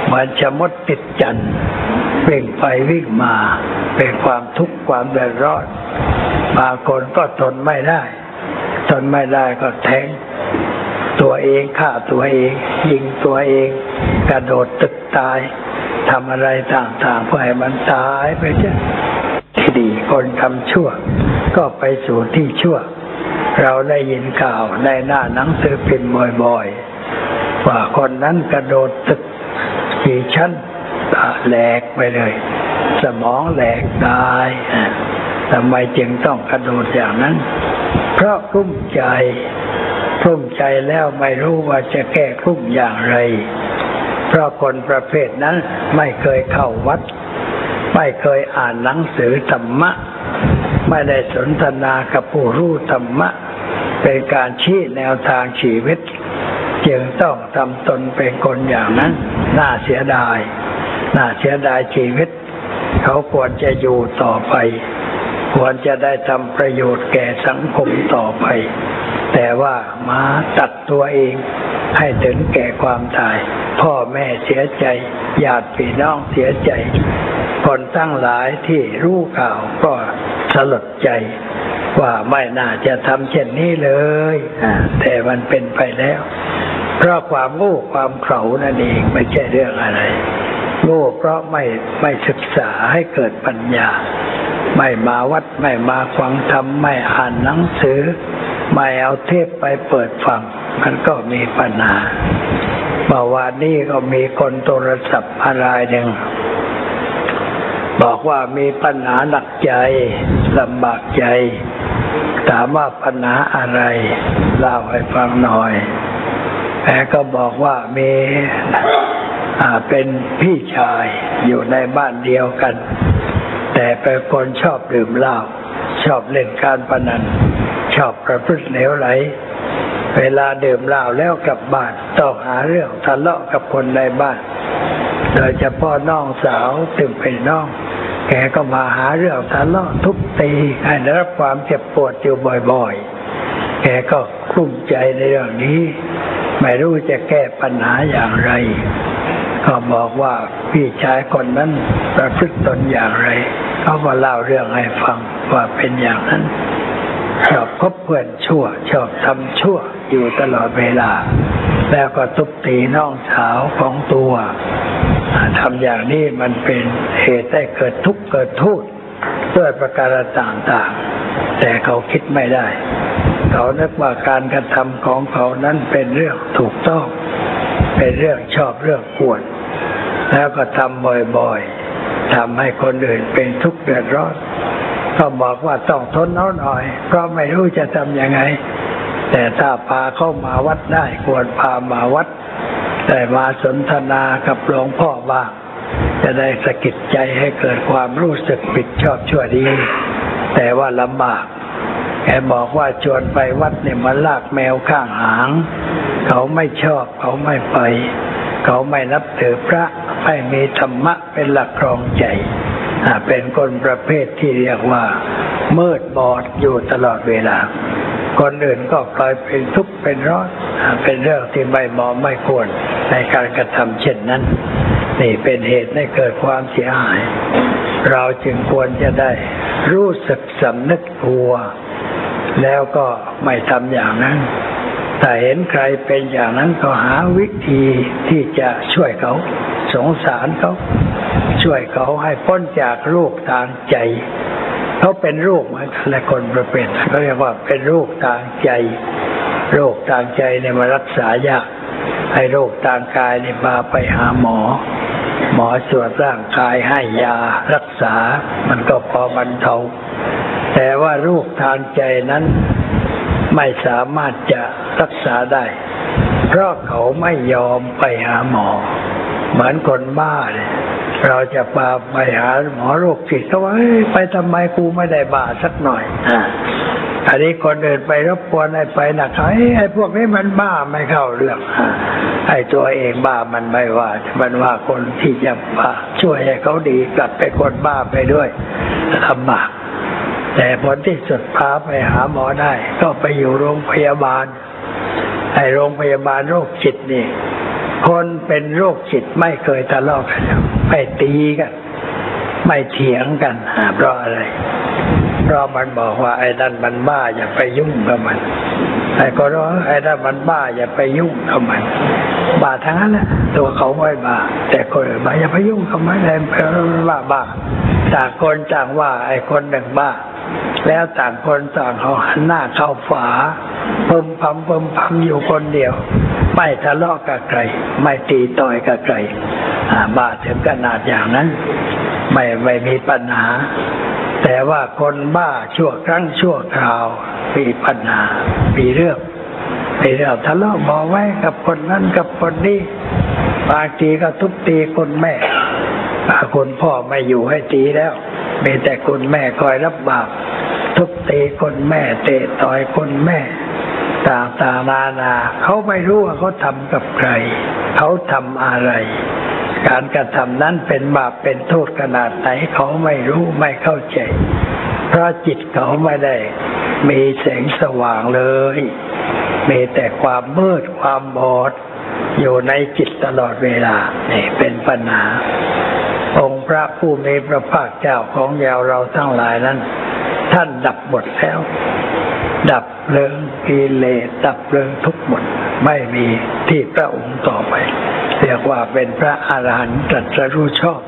เหมือนชะมดติดจันทร์วิ่งไปวิ่งมา เป็นความทุกข์ความเดือดร้อนบางคนก็ทนไม่ได้ ทนไม่ได้ก็แทงตัวเองฆ่าตัวเอง ยิงตัวเอง กระโดดตึก ตายทำอะไรต่างๆเพื่อให้มันตายไปเช่ดีคนทำชั่ว ก็ไปสู่ที่ชั่ว เราได้ยินข่าวในหน้าหนังสือพิมพ์บ่อยๆว่าคนนั้นกระโดดตึกกี่ชั้นตาแหลกไปเลย สมองแหลกตายทำไมจึงต้องกระโดดอย่างนั้น เพราะกลุ้มใจกลุ้มใจแล้วไม่รู้ว่าจะแก้กลุ้มอย่างไร เพราะคนประเภทนั้นไม่เคยเข้าวัด ไม่เคยอ่านหนังสือธรรมะ ไม่ได้สนทนากับผู้รู้ธรรมะ เป็นการชี้แนวทางชีวิต จึงต้องทำตนเป็นคนอย่างนั้น น่าเสียดาย น่าเสียดายชีวิต เขาควรจะอยู่ต่อไป ควรจะได้ทำประโยชน์แก่สังคมต่อไป แต่ว่ามาตัดตัวเอง ให้ถึงแก่ความตาย พ่อแม่เสียใจญาติพี่น้องเสียใจคนตั้งหลายที่รู้ข่าวก็สลดใจ ว่าไม่น่าจะทำเช่นนี้เลยแต่มันเป็นไปแล้ว เพราะความโง่ความเขลานั่นเองไม่ใช่เรื่องอะไรโง่เพราะไม่ไม่ศึกษาให้เกิดปัญญา ไม่มาวัดไม่มาฟังธรรมไม่อ่านหนังสือ ไม่เอาเทปไปเปิดฟัง มันก็มีปัญหาเมื่อวานนี้ก็มีคนโทรศัพท์อะไรหนึ่งบอกว่ามีปัญหาหนักใจลำบากใจ ถามว่าปัญหาอะไรเล่าให้ฟังหน่อยแกก็บอกว่ามีเป็นพี่ชายอยู่ในบ้านเดียวกัน แต่เป็นคนชอบดื่มเหล้า ชอบเล่นการพนัน ชอบประพฤติเหลวไหล เวลาดื่มเหล้าแล้วกลับบ้านต้องหาเรื่องทะเลาะกับคนในบ้าน โดยเฉพาะน้องสาวถึงเป็นน้อง แกก็มาหาเรื่องทะเลาะทุบตีให้ได้รับความเจ็บปวดอยู่บ่อยๆ แกก็คลุ้มใจในเรื่องนี้ ไม่รู้จะแก้ปัญหาอย่างไรก็บอกว่าพี่ชายคนนั้นประพฤติตนอย่างไร เขาก็เล่าเรื่องให้ฟังว่าเป็นอย่างนั้นชอบคบเพื่อนชั่วชอบทำชั่วอยู่ตลอดเวลา แล้วก็ทุบตีน้องสาวของตัวทำอย่างนี้มันเป็นเหตุให้เกิดทุกข์เกิดโทษด้วยประการต่างๆ แต่เขาคิดไม่ได้ เขานึกว่าการกระทำของเขานั้นเป็นเรื่องถูกต้อง เป็นเรื่องชอบเรื่องควร แล้วก็ทำบ่อยๆ ทำให้คนอื่นเป็นทุกข์เดือดร้อนก็บอกว่าต้องทนเอาหน่อย เพราะไม่รู้จะทำยังไง แต่ถ้าพาเข้ามาวัดได้ควรพามาวัด แต่มาสนทนากับหลวงพ่อบ้างจะได้สะกิดใจให้เกิดความรู้สึกผิดชอบชั่วดี แต่ว่าลำบากแกบอกว่าชวนไปวัดเนี่ยมาลากแมวข้างหาง เขาไม่ชอบเขาไม่ไป เขาไม่นับถือพระ ไม่มีธรรมะเป็นหลักครองใจ เป็นคนประเภทที่เรียกว่า มืดบอดอยู่ตลอดเวลา คนอื่นก็กลายเป็นทุกข์เป็นร้อนเป็นเรื่องที่ไม่เหมาะไม่ควรในการกระทำเช่นนั้น นี่เป็นเหตุให้เกิดความเสียหาย เราจึงควรจะได้รู้สึกสำนึกตัว แล้วก็ไม่ทำอย่างนั้น ถ้าเห็นใครเป็นอย่างนั้นก็หาวิธีที่จะช่วยเขา สงสารเขา ช่วยเขาให้พ้นจากโรคทางใจ เขาเป็นโรคมือนกันและคนประเภทเขาเรียกว่าเป็นโรคทางใจโรคทางใจเนี่ยมารักษายากให้โรคทางกายเนี่ยมาไปหาหมอ หมอตรวจร่างกายให้ยารักษา มันก็พอบรรเทาแต่ว่าโรคทางใจนั้น ไม่สามารถจะรักษาได้ เพราะเขาไม่ยอมไปหาหมอ เหมือนคนบ้าเนี่ยเราจะพาไปหาหมอโรคจิตเขาว่าไปทำไมกูไม่ได้บ้าสักหน่อยอันนี้คนอื่นไปรบกวนให้ไปหนักไอ้พวกนี้มันบ้าไม่เข้าเรื่องไอ้ตัวเองบ้ามันไม่ว่า มันว่าคนที่จะบ้าช่วยให้เขาดีกลับไปคนบ้าไปด้วยลำบาก แต่ผลที่สุดพาไปหาหมอได้ ก็ไปอยู่โรงพยาบาลไอ้โรงพยาบาลโรคจิตนี่ คนเป็นโรคจิตไม่เคยทะเลาะกันไม่ตีกัน ไม่เถียงกันเพราะอะไร เพราะมันบอกว่าไอ้นั่นมันบ้าอย่าไปยุ่งกับมันไอ้ก็ร้องไอ้นั่นมันบ้าอย่าไปยุ่งกับมันบ้าทั้งนั้นแหละตัวเขาไม่บ้าแต่คนบ้าอย่าไปยุ่งกับมันเลยบ้าบ้าต่างคนต่างว่าไอ้คนหนึ่งบ้า แล้วต่างคนต่างเขาหันหน้าเข้าฝาเพิ่มพำเพิ่มพำอยู่คนเดียว ไม่ทะเลาะกับใคร ไม่ตีต่อยกับใครบาถึงขนาดอย่างนั้น ไม่ไม่มีปัญหา แต่ว่าคนบ้าชั่วครั้งชั่วคราวมีปัญหามีเรื่องมีเรื่องทะเลาะบอไว้กับคนนั้นกับคนนี้บางทีก็ทุบตีคนแม่คนพ่อไม่อยู่ให้ตีแล้ว มีแต่คนแม่คอยรับบาปทุบตีคนแม่เตะต่อยคนแม่ต่างๆนานา เขาไม่รู้ว่าเขาทำกับใคร เขาทำอะไร การกระทำนั้นเป็นบาปเป็นโทษขนาดไหนเขาไม่รู้ไม่เข้าใจ เพราะจิตเขาไม่ได้ มีแสงสว่างเลย มีแต่ความมืดความบอดอยู่ในจิตตลอดเวลานี่เป็นปัญหา องค์พระผู้มีพระภาคเจ้าของยาวเราทั้งหลายนั้น ท่านดับหมดแล้ว ดับเลิงกิเลสดับเพลิงทุกหมด ไม่มีที่พระองค์ต่อไป เรียกว่าเป็นพระอรหันต์ตรัสรู้ชอบ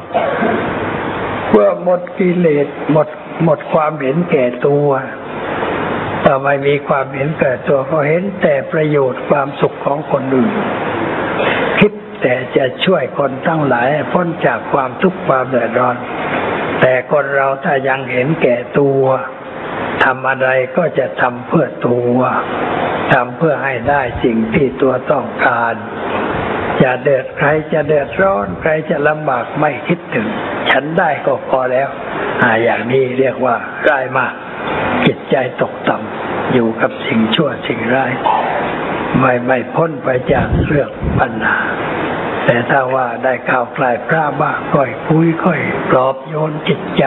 เมื่อหมดกิเลสหมดหมดความเห็นแก่ตัวต่ไม่มีความเห็นแก่ตัวก็เห็นแต่ประโยชน์ความสุขของคนอื่น แต่จะช่วยคนทั้งหลายพ้นจากความทุกข์ความเดือดร้อน แต่คนเราถ้ายังเห็นแก่ตัวทำอะไรก็จะทำเพื่อตัวทำเพื่อให้ได้สิ่งที่ตัวต้องการ จะเดือดใครจะเดือดร้อนใครจะลำบากไม่คิดถึง ฉันได้ก็พอแล้วออย่างนี้เรียกว่าร้ายมาก จิตใจตกต่ำอยู่กับสิ่งชั่วสิ่งร้าย ไม่ไม่พ้นไปจากเรื่องปัญหา แต่ถ้าว่าได้ข่าวกลายพระบ้างค่อยคุยค่อยปลอบโยนจิตใจ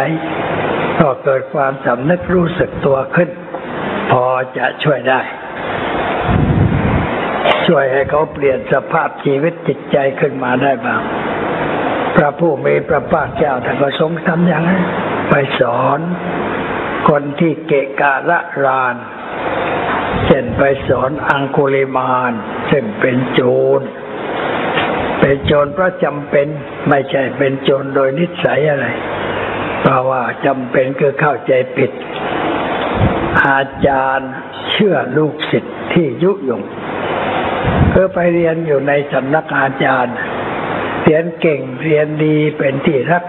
ก็เกิดความสำนึกรู้สึกตัวขึ้น พอจะช่วยได้ ช่วยให้เขาเปลี่ยนสภาพชีวิตจิตใจขึ้นมาได้บ้าง พระผู้มีพระภาคเจ้าท่านก็ทรงทำอย่างนั้นไปสอน คนที่เกะกะระรานเช่นไปสอนอังคุลิมานซึ่งเป็นโจร เป็นโจรเพราะจำเป็นไม่ใช่เป็นโจรโดยนิสัยอะไร เพราะว่าจำเป็นคือเข้าใจผิด อาจารย์เชื่อลูกศิษย์ที่ยุยงก็ไปเรียนอยู่ในสำนักอาจารย์ เรียนเก่งเรียนดีเป็นที่รัก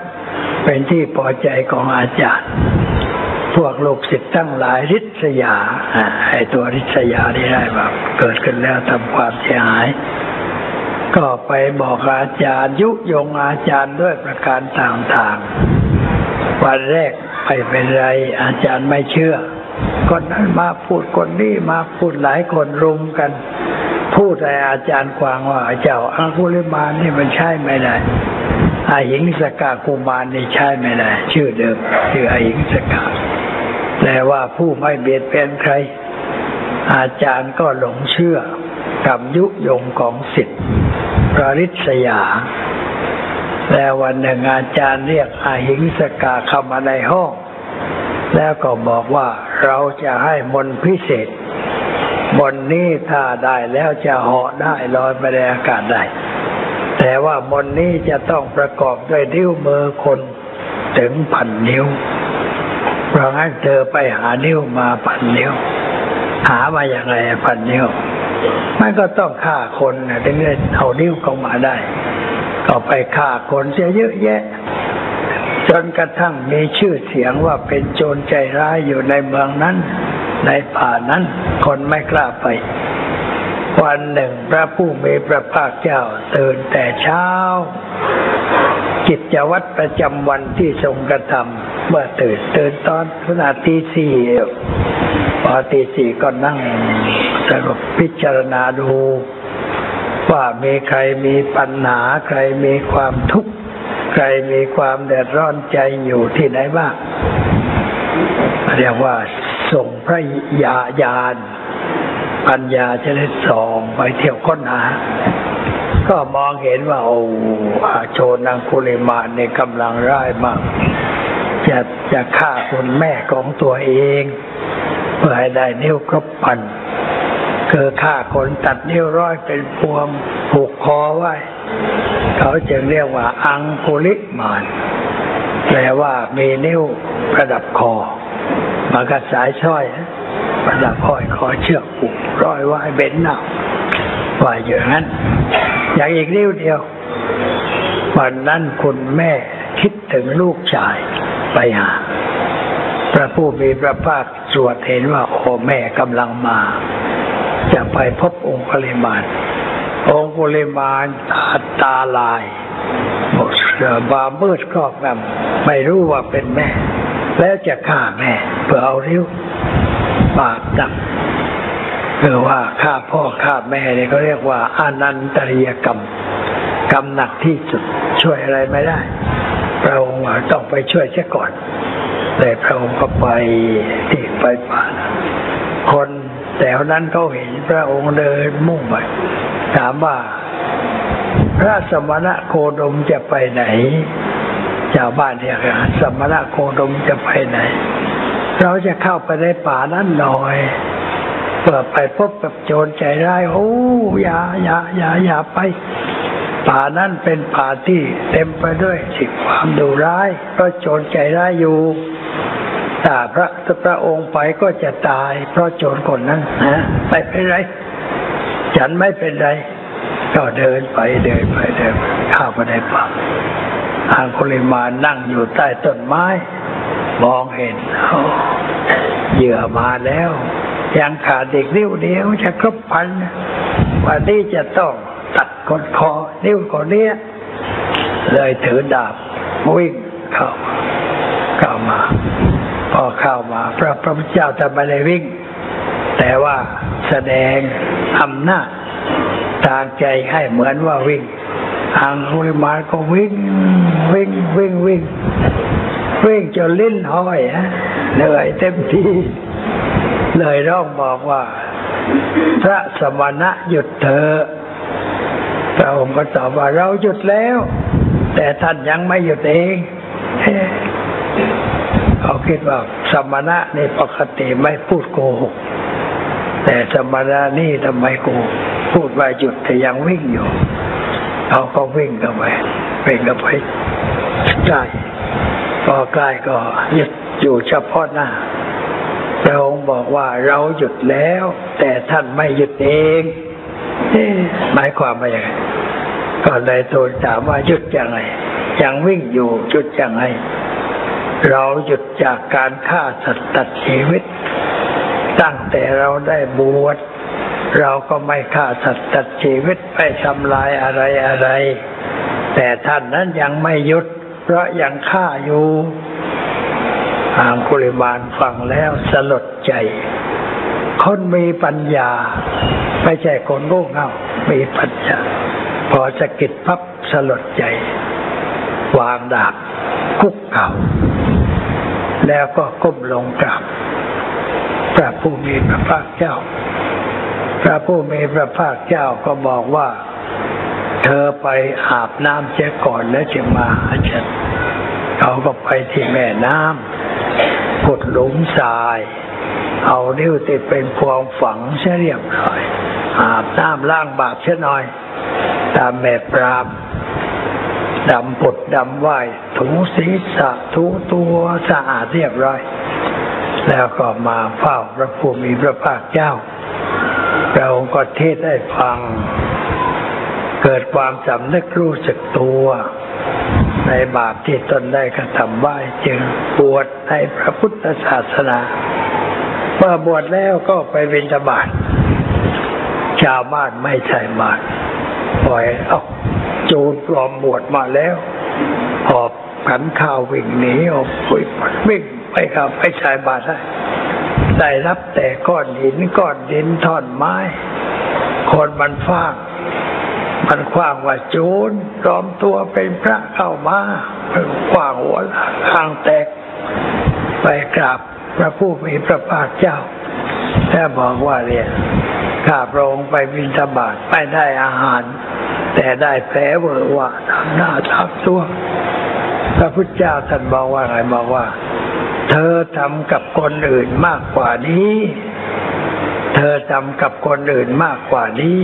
เป็นที่พอใจของอาจารย์ พวกลูกศิษย์ทั้งหลายริษยาไอ้ตัวริษยาที่ได้แบบเกิดขึ้นแล้วทำความเสียหาย ก็ไปบอกอาจารย์ยุยงอาจารย์ด้วยประการต่างๆ วันแรกไปเป็นไรอาจารย์ไม่เชื่อ คนนั้นมาพูดคนนี้มาพูดหลายคนรุมกัน พูดให้อาจารย์กวางว่าเจ้าอาคุลิมานนี่มันใช่ไม่ได้อาหิงสกากุมารนี่ใช่ไม่ได้ชื่อเดิมชื่ออาหิงสกาแต่ว่าผู้ไม่เบียดเบียนใคร อาจารย์ก็หลงเชื่อกับยุยงของสิทธิ์ พระริษยา แล้ววันหนึ่งอาจารย์เรียกอาหิงสกาเข้ามาในห้อง แล้วก็บอกว่าเราจะให้มนพิเศษ มนนี้ถ้าได้แล้วจะเหาะได้ลอยไปในอากาศได้ แต่ว่ามนนี้จะต้องประกอบด้วยนิ้วมือคนถึงพันนิ้ว เพราะงั้นเธอไปหานิ้วมาพันนิ้ว หามาอย่างไรพันนิ้ว มันก็ต้องฆ่าคนนะถึงจะเอานิ้วเข้ามาได้ก็ไปฆ่าคนเสียเยอะแยะ จนกระทั่งมีชื่อเสียงว่าเป็นโจรใจร้ายอยู่ในเมืองนั้น ในป่านั้น คนไม่กล้าไป วันหนึ่งพระผู้มีพระภาคเจ้าตื่นแต่เช้า กิจวัตรประจำวันที่ทรงกระทำเมื่อตื่นตื่นตอนขณะตีสี่ พอตีสี่ก็นั่งสงบพิจารณาดู ว่ามีใครมีปัญหา ใครมีความทุกข์ ใครมีความเดือดร้อนใจอยู่ที่ไหนบ้างเรียกว่าส่งพระยาญาณปัญญาจะได้ส่องไปเที่ยวค้นหา ก็มองเห็นว่าโอ้อาโชนังคุลิมานในกำลังร้ายมากจะจะฆ่าคุณแม่ของตัวเอง เพื่อให้ได้นิ้วครบพันคือฆ่าคนตัดนิ้วร้อยเป็นพวงผูกคอไว้ เขาจึงเรียกว่าอังคุลิมานแปลว่ามีนิ้วประดับคอมากับสายสร้อยประดับห้อยคอเชือกผูกร้อยไว้เบ็นหน้าว่าอย่างนั้น อย่างอีกนิ้วเดียว วันนั้นคุณแม่คิดถึงลูกชายไปหา พระผู้มีพระภาคสวดเห็นว่าโอ้แม่กำลังมา จะไปพบองค์กลิมานองค์กลิมานตาตาลายบอกเสือบามืดครอบงำไม่รู้ว่าเป็นแม่ แล้วจะฆ่าแม่เพื่อเอาริ้วบาปหนักคือว่าฆ่าพ่อฆ่าแม่เนี่ยเขาเรียกว่าอานันตริยกรรม กรรมหนักที่สุดช่วยอะไรไม่ได้พระองค์ต้องไปช่วยเสียก่อน แต่พระองค์ก็ไปที่ไปป่าคนแต่นั้นเขาเห็นพระองค์เดินมุ่งไปถามว่า พระสมณะโคดมจะไปไหนชาวบ้านเนี่ยสมณะโคดมจะไปไหน เราจะเข้าไปในป่านั้นหน่อยเพื่อไปพบกับโจรใจร้ายโอ้อย่าอย่าอย่าอย่าไป ป่านั้นเป็นป่าที่เต็มไปด้วยสิ่งความดุร้ายเพราะโจรใจร้ายอยู่ ถ้าพระสพระองค์ไปก็จะตาย เพราะโจรคนนั้นนะไม่เป็นไร ฉันไม่เป็นไร ก็เดินไปเดินไปเดินเข้าไปในป่าอังคุลิมานั่งอยู่ใต้ต้นไม้ มองเห็นเหยื่อมาแล้ว ยังขาดเด็กนิ้วเดียวจะครบพันวันนี้จะต้องตัดกดคอนิ้วคนเนี้ยเลยถือดาบวิ่งเข้าเข้ามา พอเข้ามา พระพระพุทธเจ้าจะไม่ได้วิ่ง แต่ว่าแสดงอำนาจทางใจให้เหมือนว่าวิ่งทางคุริมาก็วิ่งวิ่งวิ่งวิ่งวิ่งจนลิ้นห้อยฮะเหนื่อยเต็มที่เลยร้องบอกว่า พระสมณะหยุดเถอะพระองค์ก็ตอบว่าเราหยุดแล้ว แต่ท่านยังไม่หยุดเอง คิดว่าสมณะในปกติไม่พูดโกหก แต่สมณะนี่ทำไมโกพูดว่าหยุดแต่ยังวิ่งอยู่เขาก็วิ่งกันไปวิ่งกันไปใกล้พอใกล้ก็หยุดอยู่เฉพาะหน้าพระองค์บอกว่าเราหยุดแล้ว แต่ท่านไม่หยุดเองหมายความว่าอย่างไรก็เลยทูลถามว่าหยุดยังไงยังวิ่งอยู่หยุดยังไง เราหยุดจากการฆ่าสัตว์ตัดชีวิต ตั้งแต่เราได้บวชเราก็ไม่ฆ่าสัตว์ตัดชีวิตไม่ทำลายอะไรอะไร แต่ท่านนั้นยังไม่หยุด เพราะยังฆ่าอยู่อางคุลิมานฟังแล้วสลดใจ คนมีปัญญา ไม่ใช่คนโง่เง่ามีปัญญา พอจะกิดพับสลดใจ วางดาบคุกเข่า แล้วก็ก้มลงกราบพระผู้มีพระภาคเจ้า พระผู้มีพระภาคเจ้าก็บอกว่า เธอไปอาบน้ำเสียก่อนแล้วจะมาหาฉันเขาก็ไปที่แม่น้ำขุดหลุมทราย เอานิ้วติดเป็นพวงฝังเสียเรียบร้อยอาบน้ำล้างบาปเสียหน่อย ตามแม่ปราบ ดำผดดำไหวถูศีรษะถูตัวสะอาดเรียบร้อย แล้วก็มาเฝ้าพระผู้มีพระภาคเจ้า เราก็เทศได้ฟัง เกิดความสำนึกรู้สึกตัว ในบาปที่ตนได้กระทำไว้จึงบวชในพระพุทธศาสนาเมื่อบวชแล้วก็ไปบิณฑบาตชาวบ้านไม่ใช่บาตปล่อยเอ้า โจรปลอมบวชมาแล้วหอบขันข้าววิ่งหนีออกปุยวิ่งไปครับไปชายบาตรได้ได้รับแต่ก้อนหินก้อนดินท่อนไม้ คนมันฟางมันคว้างว่าโจรปลอมตัวเป็นพระเข้ามาคว้างหัวข้างแตก ไปกราบพระผู้มีพระภาคเจ้าแต่บอกว่าเนี่ยข้าพระองค์ไปบิณฑบาตไม่ได้อาหาร แต่ได้แผลเวอร์ว่าทำหน้าทับตัวพระพุทธเจ้าท่านบอกว่าไงบอกว่า เธอทำกับคนอื่นมากกว่านี้ เธอทำกับคนอื่นมากกว่านี้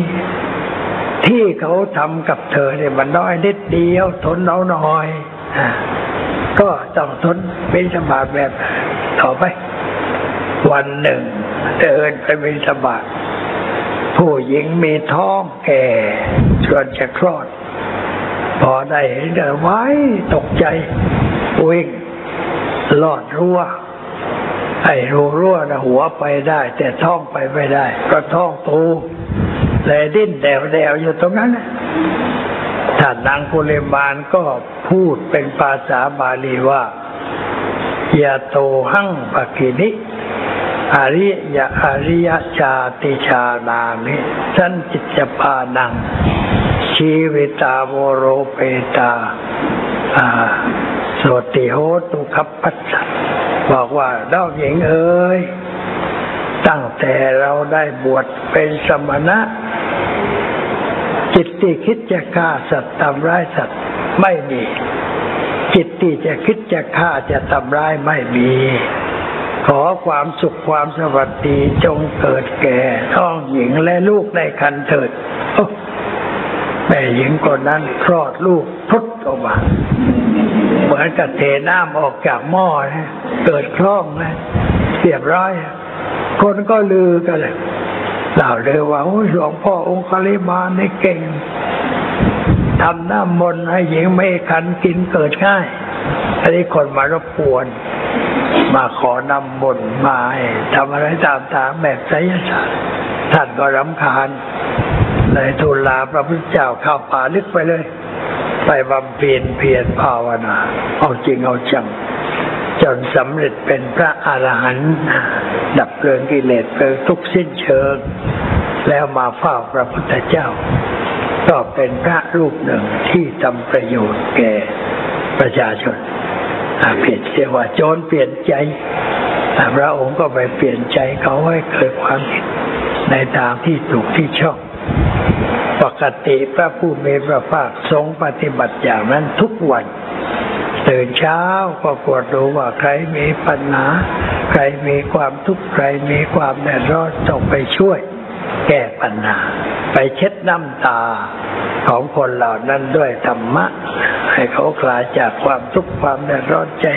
ที่เขาทำกับเธอเนี่ยมันน้อยนิดเดียวทนเอาหน่อยอก็ต้องทนเป็นสบาทแบบต่อไป วันหนึ่งเดินไปเป็นสบาท ผู้หญิงมีท้องแก่ชวนจะคลอด พอได้เห็นเดินไว้ตกใจ วิ่งลอดรั้วไอ้รูรั้วนะหัวไปได้ แต่ท้องไปไม่ได้ ก็ท้องโตเลยดิ้นแดวๆอยู่ตรงนั้นนะท่านนางกุเลมานก็พูดเป็นภาษาบาลีว่า ยาโตหั่งปกินิ อริยะอริยชาติชานามิสันจิตจปานัง ชีวิตาโวโรเปตาอ่าสติโหตุคับปัสสะบอกว่าเล่าหญิงเอ้ยตั้งแต่เราได้บวชเป็นสมณะ จิตที่คิดจะฆ่าสัตว์ทำร้ายสัตว์ไม่มี จิตที่จะคิดจะฆ่าจะทำร้ายไม่มี ขอความสุขความสวัสดีจงเกิดแก่ท้องหญิงและลูกในคันเถิดโอ้แม่หญิงคนนั้นคลอดลูกพุทออกมาเหมือนกับเทน้ำออกจากหม้อนะเกิดคล่องนะเรียบร้อย คนก็ลือกันเลยเล่าเลยว่าหลวงพ่อองค์คลิมานี่เก่งทำน้ำมนต์ให้หญิงไม่คันกินเกิดง่ายอันนี้คนมารบกวน มาขอนำมนมาทำอะไรตามทางแบบไสยศาสตร์ท่านก็รำคาญเลยทูลลาพระพุทธเจ้าเข้าป่าลึกไปเลย ไปบำเพ็ญเพียรภาวนา เอาจริงเอาจัง จนสำเร็จเป็นพระอรหันต์ดับเพลิงกิเลสเพลิงทุกสิ้นเชิง แล้วมาเฝ้าพระพุทธเจ้า ก็เป็นพระรูปหนึ่งที่ทำประโยชน์แก่ประชาชน เปลี่ยนเสียว่าโจรเปลี่ยนใจพระองค์ก็ไปเปลี่ยนใจเขาให้เกิดความคิดในทางที่ถูกที่ชอบปกติพระผู้มีพระภาคทรงปฏิบัติอย่างนั้นทุกวันตื่นเช้าก็กวดดูว่าใครมีปัญหา ใครมีความทุกข์ใครมีความแดดร้อนต้องไปช่วย แก้ปัญหา ไปเช็ดน้ำตาของคนเหล่านั้นด้วยธรรมะ ให้เขาคลายจากความทุกข์ความแดดร้อนใจ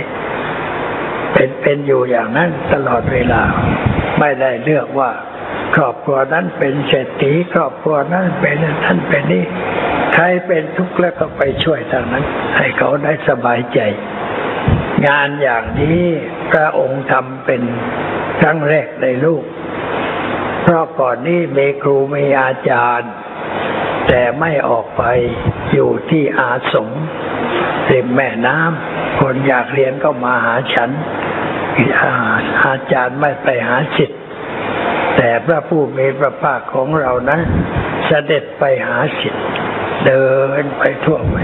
เป็นเป็นอยู่อย่างนั้นตลอดเวลา ไม่ได้เลือกว่า ครอบครัวนั้นเป็นเศรษฐีครอบครัวนั้นเป็นท่านเป็นนี่ใครเป็นทุกข์แล้วก็ไปช่วยทางนั้น ให้เขาได้สบายใจ งานอย่างนี้พระองค์ทำเป็นครั้งแรกในลูก เพราะก่อนนี้มีครูมีอาจารย์ แต่ไม่ออกไปอยู่ที่อาสมริมแม่น้ำคนอยากเรียนก็มาหาฉัน อาจารย์ไม่ไปหาจิตแต่พระผู้มีพระภาคของเรานั้นเสด็จไปหาจิตเดินไปทั่วไป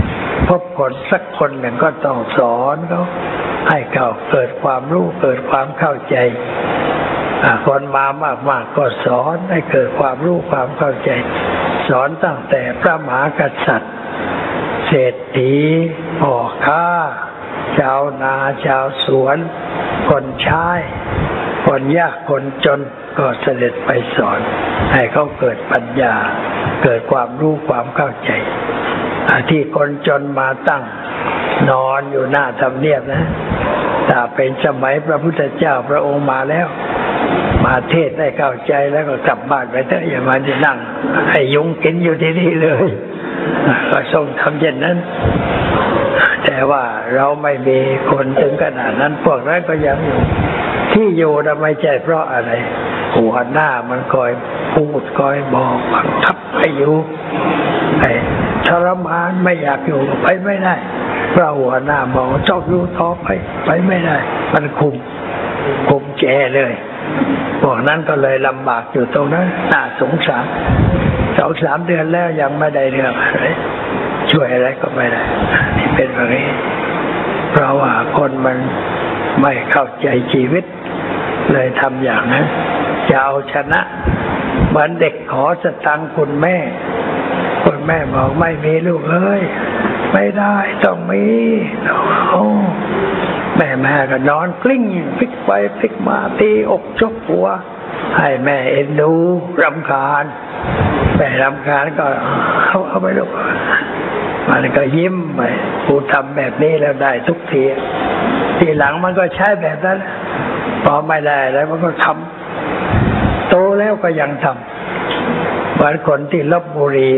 พบคนสักคนหนึ่งก็ต้องสอนเขาให้เขาเกิดความรู้เกิดความเข้าใจ คนมามากๆก็สอนให้เกิดความรู้ความเข้าใจ สอนตั้งแต่พระมหากษัตริย์ เศรษฐีพ่อค้า ชาวนาชาวสวน คนใช้คนยากคนจนก็เสด็จไปสอน ให้เขาเกิดปัญญา เกิดความรู้ความเข้าใจที่คนจนมาตั้ง นอนอยู่หน้าทำเนียบนะถ้าเป็นสมัยพระพุทธเจ้าพระองค์มาแล้ว มาเทศได้เข้าใจแล้วก็กลับบ้านไปเถอะอย่ามาที่นั่งให้ยุงกินอยู่ที่นี่เลยก็ทรงทำเช่นนั้น แต่ว่าเราไม่มีคนถึงขนาดนั้นพวกนั้นก็ยังอยู่ ที่อยู่นะไมใช่เพราะอะไร หัวหน้ามันคอยพูดคอยบอกบังคับให้อยู่ไอ้ทรมานไม่อยากอยู่ไปไม่ได้เพราะหัวหน้าบอกว่าชอบอยู่ต่อไป ไปไม่ได้ มันคุมคุมแกเลย พวกนั้นก็เลยลำบากอยู่ตรงนั้นน่าสงสารสองสามเดือนแล้วยังไม่ได้เรื่องอะไรช่วยอะไรก็ไม่ได้นี่เป็นแบบนี้ เพราะว่าคนมันไม่เข้าใจชีวิต เลยทำอย่างนั้นจะเอาชนะเหมือนเด็กขอสตังค์คุณแม่ คุณแม่บอกไม่มีลูกเอ้ยไม่ได้ต้องมีโอ้ แม่แม่ก็นอนกลิ้งพลิกไปพลิกมาตีอกชกหัว ให้แม่เอ็นดูรำคาญแม่รำคาญก็เอาเอาไปลูกมันก็ยิ้มไปกูทำแบบนี้แล้วได้ทุกทีทีหลังมันก็ใช้แบบนั้นพอไม่ได้แล้วมันก็ทำโตแล้วก็ยังทำเหมือนคนที่ลบบุรี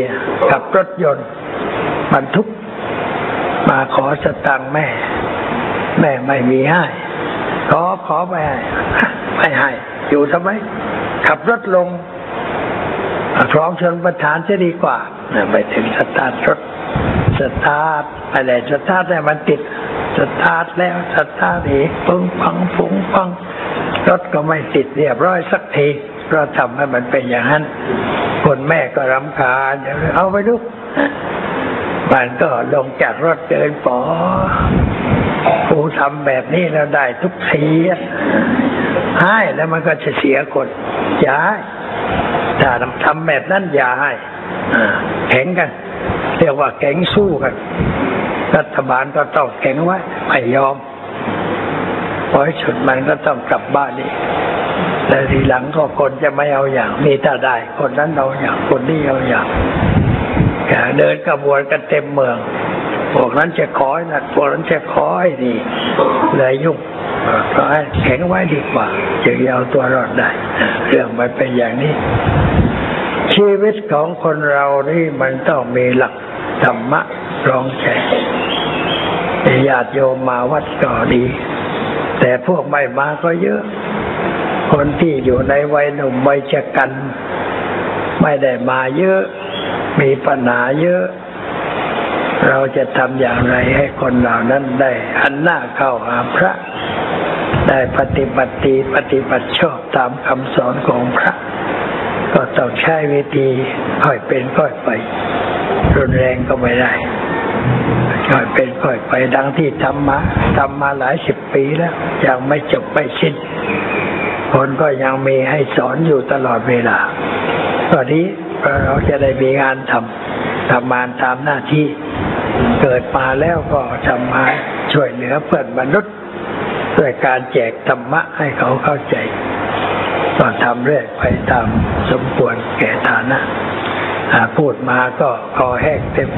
ขับรถยนต์บรรทุกมาขอสตังค์แม่ แม่ไม่มีให้ขอขอไม่ให้ไม่ให้ อยู่ทำไม ขับรถลงคลองชลประทานจะดีกว่าไปถึงสตาร์ทรถสตาร์ทอะไรสตาร์ทแต่มันติดสตาร์ทแล้วสตาร์ทอีกปึ้งปังปุ้งปังรถก็ไม่ติดเรียบร้อยสักทีเราทำให้มันเป็นอย่างนั้น คนแม่ก็รำคาญเอาไปดูมันก็ลงจากรถเดินปอ กูทำแบบนี้แล้วได้ทุกทีให้แล้วมันก็จะเสียคนอย่าให้ถ้าทำแบบนั้นอย่าให้แข็งกัน เรียกว่าแข็งสู้กัน รัฐบาลก็ต้องแข็งไว้ไม่ยอมพอให้สุดมันก็ต้องกลับบ้านนี่แต่ทีหลังก็คนจะไม่เอาอย่าง มีถ้าได้ คนนั้นเอาอย่าง คนนี้เอาอย่างแกเดินกระบวนกันเต็มเมือง พวกนั้นจะขอให้หนักพวกนั้นจะขอให้ดีเลยยุ่งก็ให้แข็งไว้ดีกว่าจึงจะเอาตัวรอดได้ เรื่องมันเป็นอย่างนี้ ชีวิตของคนเรานี่มันต้องมีหลักธรรมะรองแจญาติโยมมาวัดก็ดี แต่พวกไม่มาก็เยอะ คนที่อยู่ในวัยหนุ่มวัยชะกัน ไม่ได้มาเยอะ มีปัญหาเยอะ เราจะทำอย่างไรให้คนเหล่านั้นได้หันหน้าเข้าหาพระ ได้ปฏิบัติดีปฏิบัติชอบตามคำสอนของพระ ก็ต้องใช้วิธีค่อยเป็นค่อยไป รุนแรงก็ไม่ได้ค่อยเป็นค่อยไปดังที่ทำมาทำมาหลายสิบปีแล้ว ยังไม่จบไม่สิ้นคนก็ยังมีให้สอนอยู่ตลอดเวลาตอนนี้เราจะได้มีงานทำทำงานตามหน้าที่ เกิดมาแล้วก็ทำมาช่วยเหลือเพื่อนมนุษย์ด้วยการแจกธรรมะให้เขาเข้าใจก็ทำเรื่อยไปตามสมควรแก่ฐานะพูดมาก็คอแห้งเต็ม